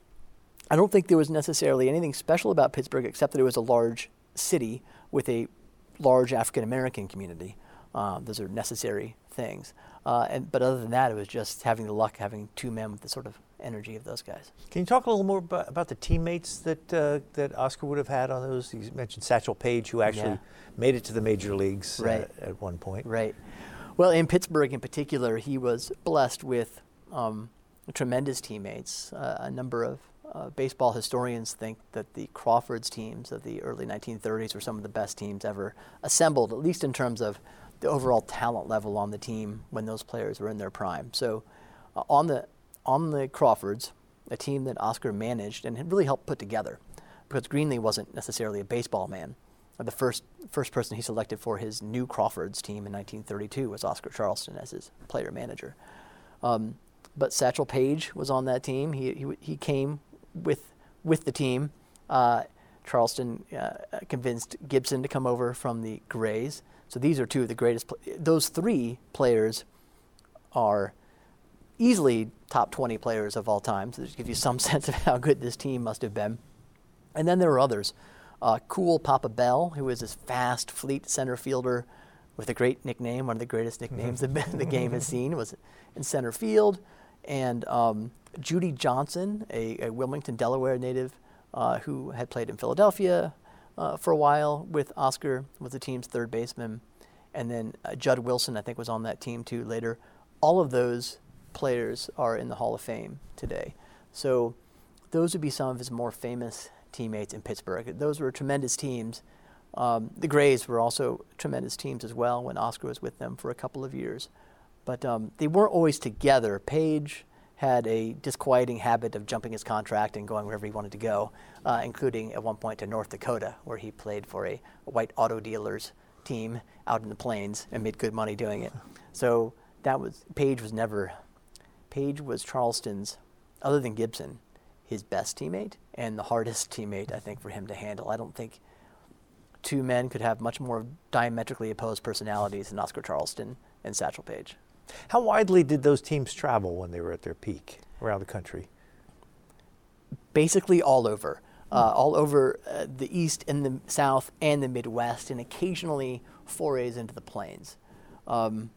I don't think there was necessarily anything special about Pittsburgh except that it was a large city with a large African American community. Um, those are necessary things. Uh, and, but other than that, it was just having the luck, having two men with the sort of energy of those guys.
Can you talk a little more about, about the teammates that uh, that Oscar would have had on those? You mentioned Satchel Paige, who actually yeah. made it to the major leagues uh, right. uh, at one point.
Right. Well, in Pittsburgh in particular, he was blessed with um, tremendous teammates. Uh, a number of uh, baseball historians think that the Crawfords teams of the early 1930s were some of the best teams ever assembled, at least in terms of the overall talent level on the team when those players were in their prime. So, uh, on the on the Crawfords, a team that Oscar managed and had really helped put together, because Greenlee wasn't necessarily a baseball man. Uh, the first first person he selected for his new Crawfords team in 1932 was Oscar Charleston as his player manager. Um, but Satchel Paige was on that team. He, he, he came with with the team. Uh, Charleston uh, convinced Gibson to come over from the Grays. So these are two of the greatest. those three players are easily top 20 players of all time. So to give you some *laughs* sense of how good this team must have been. And then there are others. Uh, cool Papa Bell, who is this fast, fleet center fielder with a great nickname, one of the greatest nicknames the, the game has seen, was in center field. And um, Judy Johnson, a, a, Wilmington, Delaware native uh, who had played in Philadelphia uh, for a while with Oscar, was the team's third baseman. And then uh, Jud Wilson, I think, was on that team too later. All of those players are in the Hall of Fame today. So those would be some of his more famous teammates in Pittsburgh. Those were tremendous teams. Um, the Grays were also tremendous teams as well when Oscar was with them for a couple of years. But um, they weren't always together. Paige had a disquieting habit of jumping his contract and going wherever he wanted to go, uh, including at one point to North Dakota, where he played for a, a, white auto dealers team out in the plains and made good money doing it. *laughs* So that was Paige was never Paige was Charleston's, other than Gibson, his best teammate and the hardest teammate I think for him to handle. I don't think two men could have much more diametrically opposed personalities than Oscar Charleston and Satchel Paige.
How widely did those teams travel when they were at their peak around the country?
Basically, all over. Uh, all over uh, the East and the South and the Midwest, and occasionally forays into the plains. Um,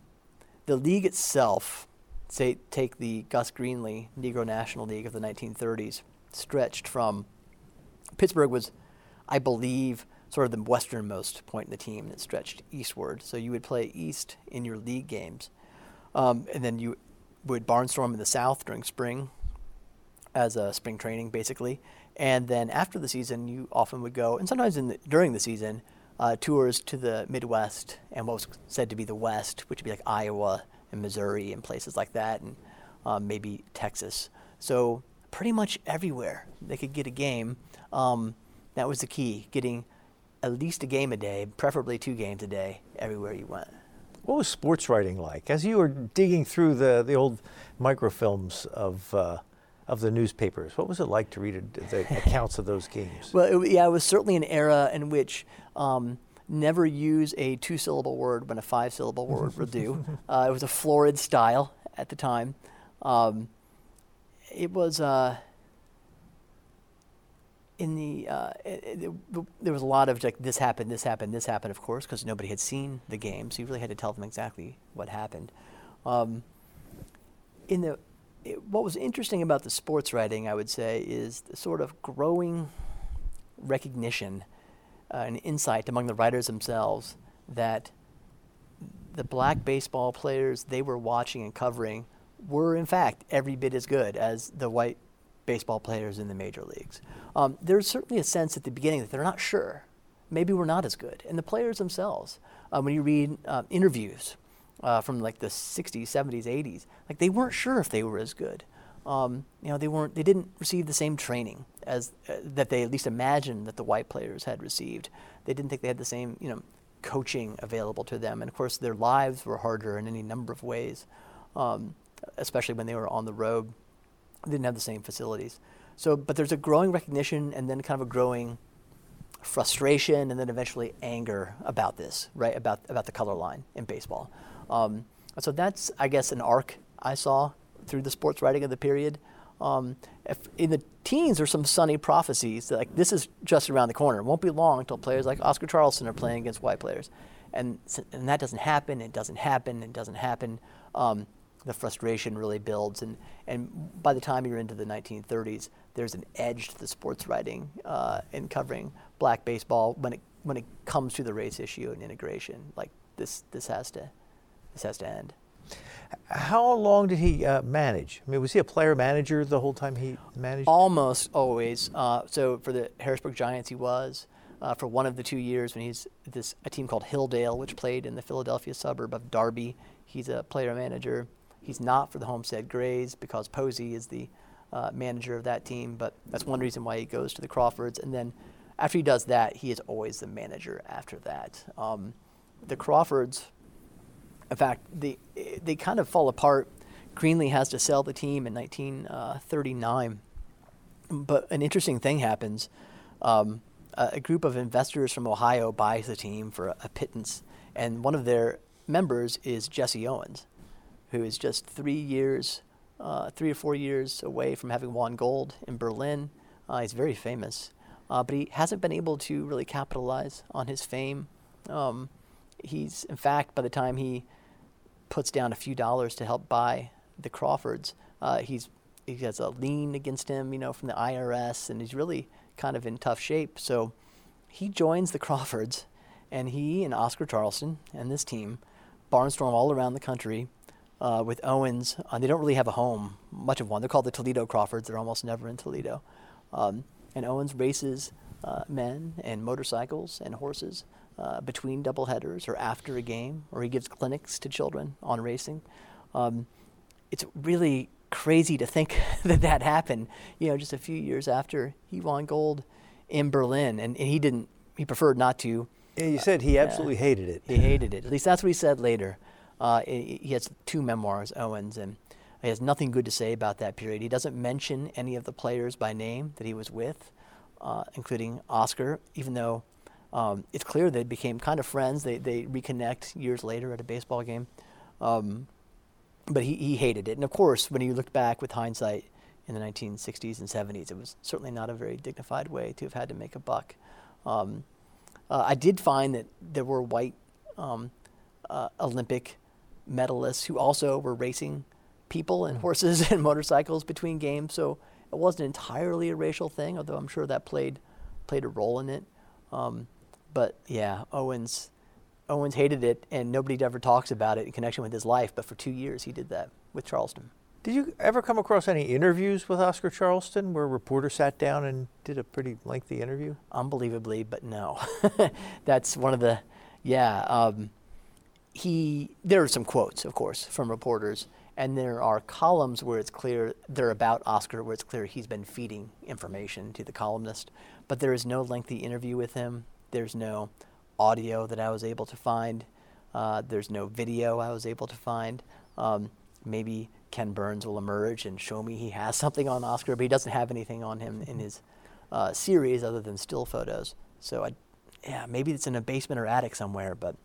the league itself, say, take the Gus Greenlee Negro National League of the 1930s, stretched from Pittsburgh was, I believe, sort of the westernmost point in the team that stretched eastward. So you would play east in your league games. Um, and then you would barnstorm in the south during spring as a spring training, basically. And then after the season, you often would go, and sometimes the, during the season, uh, tours to the Midwest and what was said to be the West, which would be like Iowa and Missouri and places like that, and um, maybe Texas. So pretty much everywhere they could get a game. Um, that was the key, getting at least a game a day, preferably two games a day, everywhere you went.
What was sports writing like? As you were digging through the, the old microfilms of, uh, of the newspapers, what was it like to read the accounts of those games?
Well, it, yeah, it was certainly an era in which um, never use a two syllable word when a five syllable word would do. *laughs* Uh, it was a florid style at the time. Um, it was. Uh, in the uh, it, it, there was a lot of like this happened, this happened, this happened, of course, because nobody had seen the game, so you really had to tell them exactly what happened. Um, in the it, what was interesting about the sports writing, I would say, is the sort of growing recognition uh, and insight among the writers themselves that the black baseball players they were watching and covering were in fact every bit as good as the white baseball players in the major leagues. Um, there's certainly a sense at the beginning that they're not sure. Maybe we're not as good. And the players themselves, uh, when you read uh, interviews uh, from like the 60s, 70s, 80s, like they weren't sure if they were as good. Um, you know, they weren't, they didn't receive the same training as uh, that they at least imagined that the white players had received. They didn't think they had the same, you know, coaching available to them. And of course, their lives were harder in any number of ways, um, especially when they were on the road. They didn't have the same facilities. So, but there's a growing recognition and then kind of a growing frustration and then eventually anger about this, right? About, about the color line in baseball. Um, so that's, I guess, an arc I saw through the sports writing of the period. Um, in the teens, there's some sunny prophecies that, like this is just around the corner. It won't be long until players like Oscar Charleston are playing against white players, and and that doesn't happen. It doesn't happen. It doesn't happen. Um, the frustration really builds, and and by the time you're into the 1930s, there's an edge to the sports writing uh, and covering black baseball when it when it comes to the race issue and integration. Like this this has to this has to end.
How long did he uh, manage? I mean, was he a player manager the whole time he managed?
Almost always. Uh, so for the Harrisburg Giants, he was. Uh, for one of the two years when he's this a team called Hilldale, which played in the Philadelphia suburb of Darby, he's a player manager. He's not for the Homestead Grays because Posey is the uh, manager of that team, but that's one reason why he goes to the Crawfords. And then after he does that, he is always the manager after that. Um, the Crawfords in fact, they, they kind of fall apart. Greenlee has to sell the team in 1939. But an interesting thing happens. Um, a, group of investors from Ohio buys the team for a, a pittance, and one of their members is Jesse Owens, who is just three years, uh, three or four years away from having won gold in Berlin. Uh, he's very famous, uh, but he hasn't been able to really capitalize on his fame. Um, he's, in fact, by the time he puts down a few dollars to help buy the Crawfords. Uh, he's he has a lien against him, you know, from the IRS, and he's really kind of in tough shape. So he joins the *laughs* Crawfords, and he and Oscar Charleston and this team barnstorm all around the country uh, with Owens. Uh, they don't really have a home, much of one. They're called the Toledo Crawfords. They're almost never in Toledo. Um, and Owens races uh, men and motorcycles and horses uh, between doubleheaders or after a game, or he gives clinics to children on racing. Um, it's really crazy to think *laughs* that that happened, you know, just a few years after he won gold in Berlin, and, and he didn't. He preferred not to.
Yeah, you said he absolutely uh, hated it.
He hated it. At least that's what he said later. Uh, he has two memoirs, Owens, and he has nothing good to say about that period. He doesn't mention any of the players by name that he was with, uh, including Oscar, even though um, it's clear they became kind of friends. They, they reconnect years later at a baseball game. Um, but he, he hated it. And of course, when you look back with hindsight in the 1960s and 70s, it was certainly not a very dignified way to have had to make a buck. Um, uh, I did find that there were white um, uh, Olympic medalists who also were racing people and horses *laughs* and motorcycles between games. So it wasn't entirely a racial thing, although I'm sure that played played a role in it. Um, but yeah, Owens Owens hated it, and nobody ever talks about it in connection with his life. But for two years, he did that with Charleston.
Did you ever come across any interviews with Oscar Charleston where a reporter sat down and did a pretty lengthy interview?
Unbelievably, but no. *laughs* That's one of the, yeah. Um, he there are some quotes, of course, from reporters, and there are columns where it's clear they're about Oscar, where it's clear he's been feeding information to the columnist. But there is no lengthy interview with him. There's no audio that I was able to find. Uh, there's no video I was able to find. Um, maybe Ken Burns will emerge and show me he has *laughs* something on Oscar, but he doesn't have anything on him in his uh, series other than still photos. So, I, yeah, maybe it's in a basement or attic somewhere, but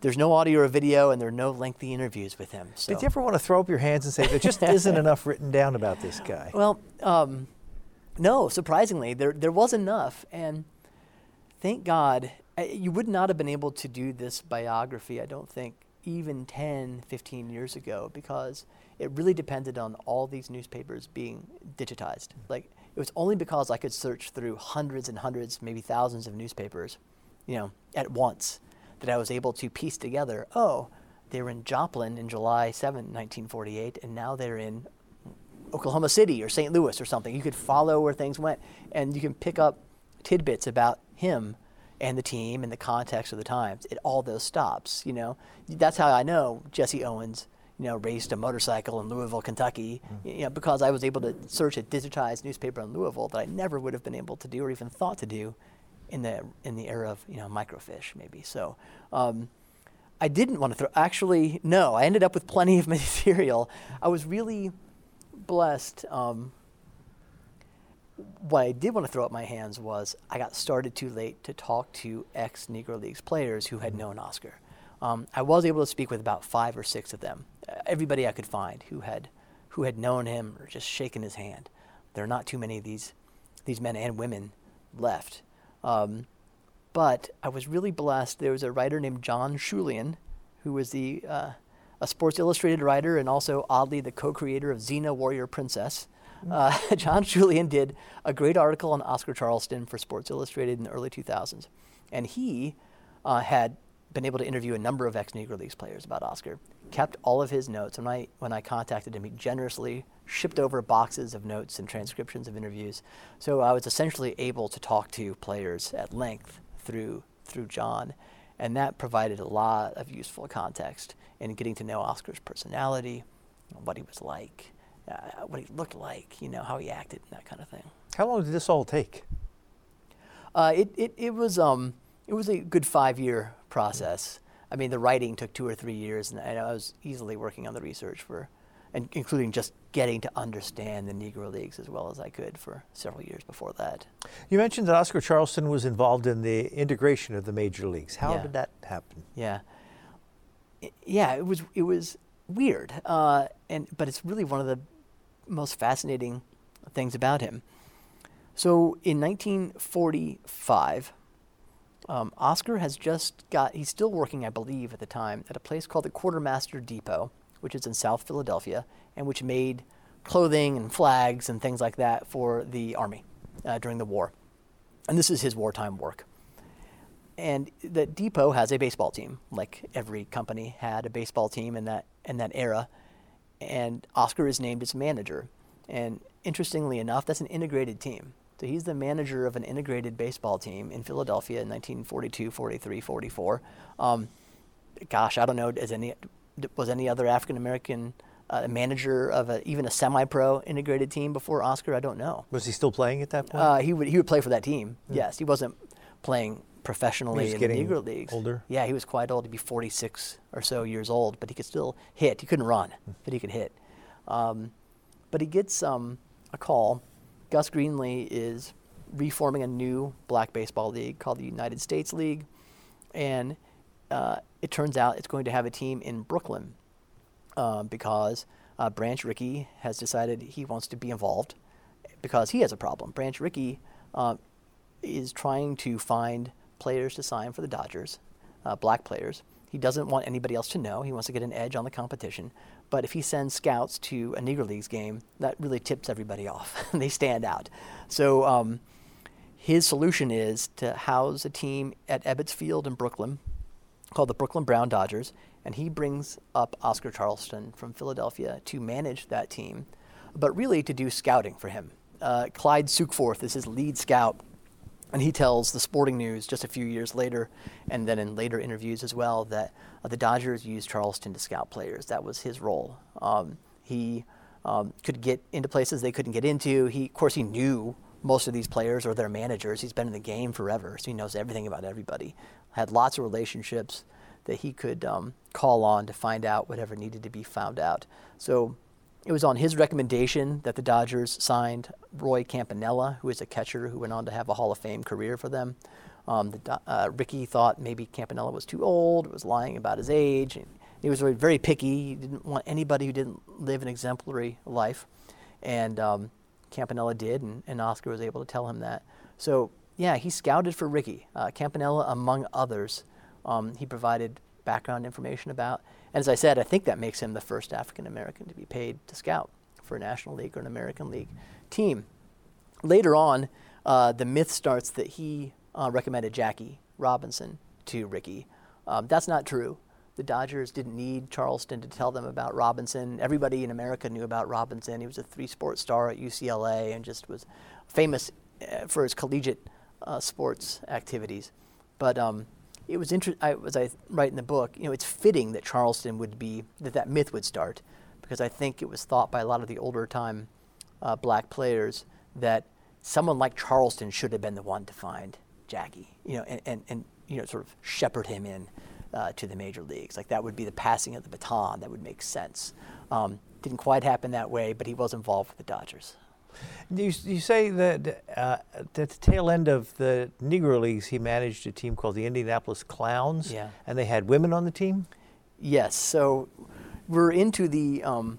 there's no audio or video, and there are no lengthy interviews with him. So.
Did you ever want to throw up your hands and say there just isn't *laughs* enough written down about this guy?
Well, um, no. Surprisingly, there there was enough, and thank God, you would not have been able to do this biography, I don't think, even 10, 15 years ago, because it really depended on all these newspapers being digitized. Like, it was only because I could search through hundreds and hundreds, maybe thousands of newspapers, you know, at once, that I was able to piece together, oh, they were in Joplin in July 7, 1948, and now they're in Oklahoma City or St. Louis or something. You could follow where things went, and you can pick up tidbits about him and the team and the context of the times at all those stops. You know, that's how I know Jesse Owens. You know, raced a motorcycle in Louisville, Kentucky. Mm-hmm. You know, because I was able to search a digitized newspaper in Louisville that I never would have been able to do or even thought to do in the in the era of you know microfiche maybe. So. Um, I didn't want to throw. Actually, no. I ended up with plenty of *laughs* material. I was really blessed. Um, what I did want to throw up my hands was I got started too late to talk to ex Negro Leagues players who had mm-hmm. known Oscar. Um, I was able to speak with about five or six of them, uh, everybody I could find who had who had known him or just shaken his hand. There are not too many of these these men and women left. Um, but I was really blessed. There was a writer named John Schulian, who was the uh, a Sports Illustrated writer and also oddly the co-creator of Xena Warrior Princess. Uh, *laughs* John Schulian did a great article on Oscar Charleston for Sports Illustrated in the early 2000s. And he uh, had been able to interview a number of ex-Negro Leagues players about Oscar, kept all of his notes. When I, when I contacted him, he generously shipped over boxes of notes and transcriptions of interviews. So I was essentially able to talk to players at length through, through John. And that provided a lot of useful context in getting to know Oscar's personality, what he was like, uh, what he looked like, you know, how he acted, and that kind of thing.
How long did this all take?
Uh, it, it, it, was, um, it was a good five year process. I mean, the writing took two or three years, and I was easily working on the research for, and including just getting to understand the Negro Leagues as well as I could for several years before that.
You mentioned that Oscar Charleston was involved in the integration of the major leagues. How yeah. did that happen?
Yeah, yeah, it was it was weird, uh, and but it's really one of the most fascinating things about him. So in 1945, um, Oscar has just got, he's still working, I believe, at the time, at a place called the Quartermaster Depot, which is in South Philadelphia, and which made clothing and flags and things like that for the Army uh, during the war. And this is his wartime work. And the depot has a baseball team, like every company had a baseball team in that in that era. And Oscar is named its manager. And interestingly enough, that's an integrated team. So he's the manager of an integrated baseball team in Philadelphia in 1942, 43, 44. Um, gosh, I don't know, as any was any other African American uh, manager of a, even a semi-pro integrated team before Oscar? I don't know.
Was he still playing at that point?
Uh, he would he would play for that team. Hmm. Yes, he wasn't playing professionally in the Negro leagues.
Older.
Yeah, he was quite old. He'd be 46 or so years old, but he could still hit. He couldn't run, hmm. but he could hit. Um, but he gets um, a call. Gus Greenlee is reforming a new black baseball league called the United States League, and uh, it turns out it's going to have a team in Brooklyn uh, because uh, Branch Rickey has decided he wants to be involved because he has a problem. Branch Rickey uh, is trying to find players to sign for the Dodgers, uh, black players. He doesn't want anybody else to know. He wants to get an edge on the competition. But if he sends scouts to a Negro Leagues game, that really tips everybody off. *laughs* they stand out. So um, his solution is to house a team at Ebbets Field in Brooklyn called the Brooklyn Brown Dodgers. And he brings up Oscar Charleston from Philadelphia to manage that team, but really to do scouting for him. Uh, Clyde Sukeforth is his lead scout and he tells the Sporting News just a few years later, and then in later interviews as well, that uh, the Dodgers used Charleston to scout players. That was his role. Um, he um, could get into places they couldn't get into. He, of course, he knew most of these players or their managers. He's been in the game forever, so he knows everything about everybody. Had lots of relationships that he could um, call on to find out whatever needed to be found out. So it was on his recommendation that the Dodgers signed Roy Campanella, who is a catcher who went on to have a Hall of Fame career for them. Um, the, uh, Rickey thought maybe Campanella was too old, was lying about his age. And he was very picky. He didn't want anybody who didn't live an exemplary life. And um, Campanella did, and, and, Oscar was able to tell him that. So, yeah, he scouted for Rickey, Uh, Campanella, among others, um, he provided background information about. And as I said, I think that makes him the first African American to be paid to scout for a National League or an American League team. Later on, uh, the myth starts that he uh, recommended Jackie Robinson to Rickey. Um, that's not true. The Dodgers didn't need Charleston to tell them about Robinson. Everybody in America knew about Robinson. He was a three-sport star at UCLA and just was famous uh, for his collegiate uh, sports activities. But um, it was interesting. As I write in the book, you know, it's fitting that Charleston would be that that myth would start, because I think it was thought by a lot of the older time uh, black players that someone like Charleston should have been the one to find Jackie, you know, and, and, and you know, sort of shepherd him in uh, to the major leagues. Like that would be the passing of the baton. That would make sense. Um, didn't quite happen that way, but he was involved with the Dodgers.
You, you say that uh, at the tail end of the Negro Leagues, he managed a team called the Indianapolis Clowns,
yeah.
and they had women on the team.
Yes. So we're into the um,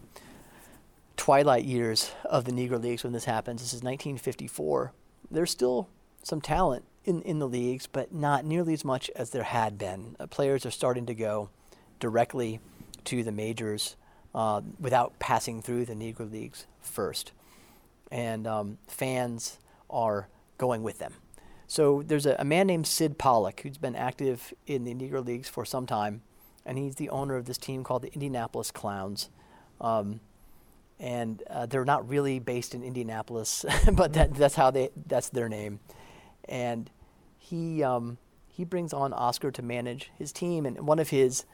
twilight years of the Negro Leagues when this happens. This is 1954. There's still some talent in, in the leagues, but not nearly as much as there had been. Uh, players are starting to go directly to the majors uh, without passing through the Negro Leagues first. And um, fans are going with them. So there's a, a, man named Syd Pollock who's been active in the Negro Leagues for some time, and he's the owner of this team called the Indianapolis Clowns. Um, and uh, they're not really based in Indianapolis, *laughs* but that, that's how they that's their name. And he um, he brings on Oscar to manage his team, and one of his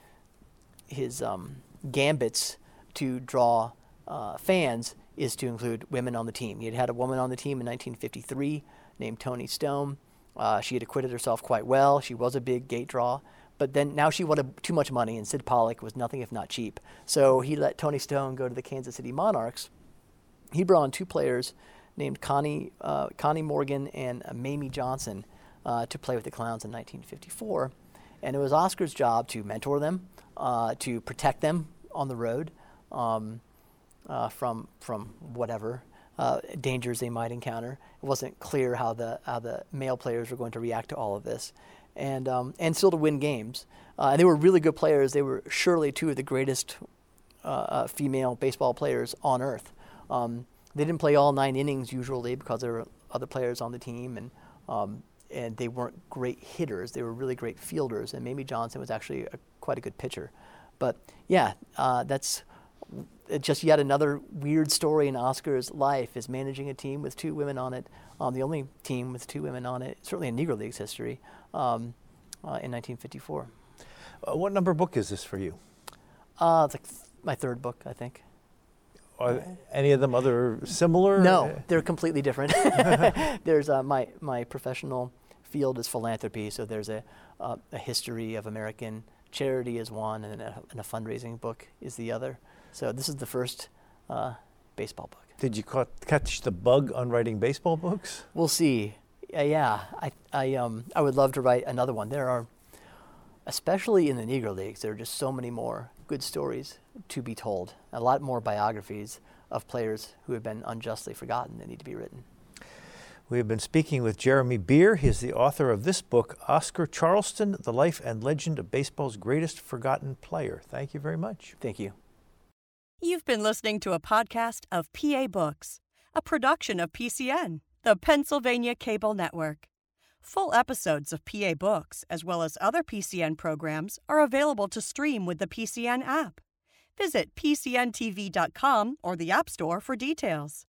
his um, gambits to draw uh, fans is to include women on the team. He had had a woman on the team in 1953 named Toni Stone. Uh, she had acquitted herself quite well. She was a big gate draw, but then now she wanted too much money, and Syd Pollock was nothing if not cheap. So he let Toni Stone go to the Kansas City Monarchs. He brought on two players named Connie, uh, Connie Morgan and uh, Mamie Johnson uh, to play with the Clowns in 1954. And it was Oscar's job to mentor them, uh, to protect them on the road um, uh, from, from whatever uh, dangers they might encounter. It wasn't clear how the, how the male players were going to react to all of this. And, um, and still to win games. and they were really good players. They were surely two of the greatest female baseball players on earth. Um, they didn't play all nine innings usually because there were other players on the team, and um, and they weren't great hitters. They were really great fielders, and Mamie Johnson was actually a, quite a good pitcher. But yeah, uh, that's just yet another weird story in Oscar's life is managing a team with two women on it. Um, the only team with two women on it, certainly in Negro Leagues history, um, uh, in 1954.
Uh, what number book is this for you?
Uh, it's like th- my third book, I think.
Are any of them other similar?
No, they're completely different. *laughs* *laughs* There's uh, my my professional field is philanthropy, so there's a uh, a history of American charity is one, and a, and a, fundraising book is the other. So this is the first uh, baseball book.
Did you ca- catch the bug on writing baseball books?
We'll see. yeah, I I um I would love to write another one. There are, especially in the Negro Leagues, there are just so many more good stories to be told. A lot more biographies of players who have been unjustly forgotten that need to be written.
We have been speaking with Jeremy Beer. He is the author of this book, Oscar Charleston, The Life and Legend of Baseball's Greatest Forgotten Player. Thank you very much.
Thank you.
You've been listening to a podcast of PA Books, a production of PCN, the Pennsylvania Cable Network. Full episodes of PA Books, as well as other PCN programs, are available to stream with the PCN app. Visit PCNTV.com or the App Store for details.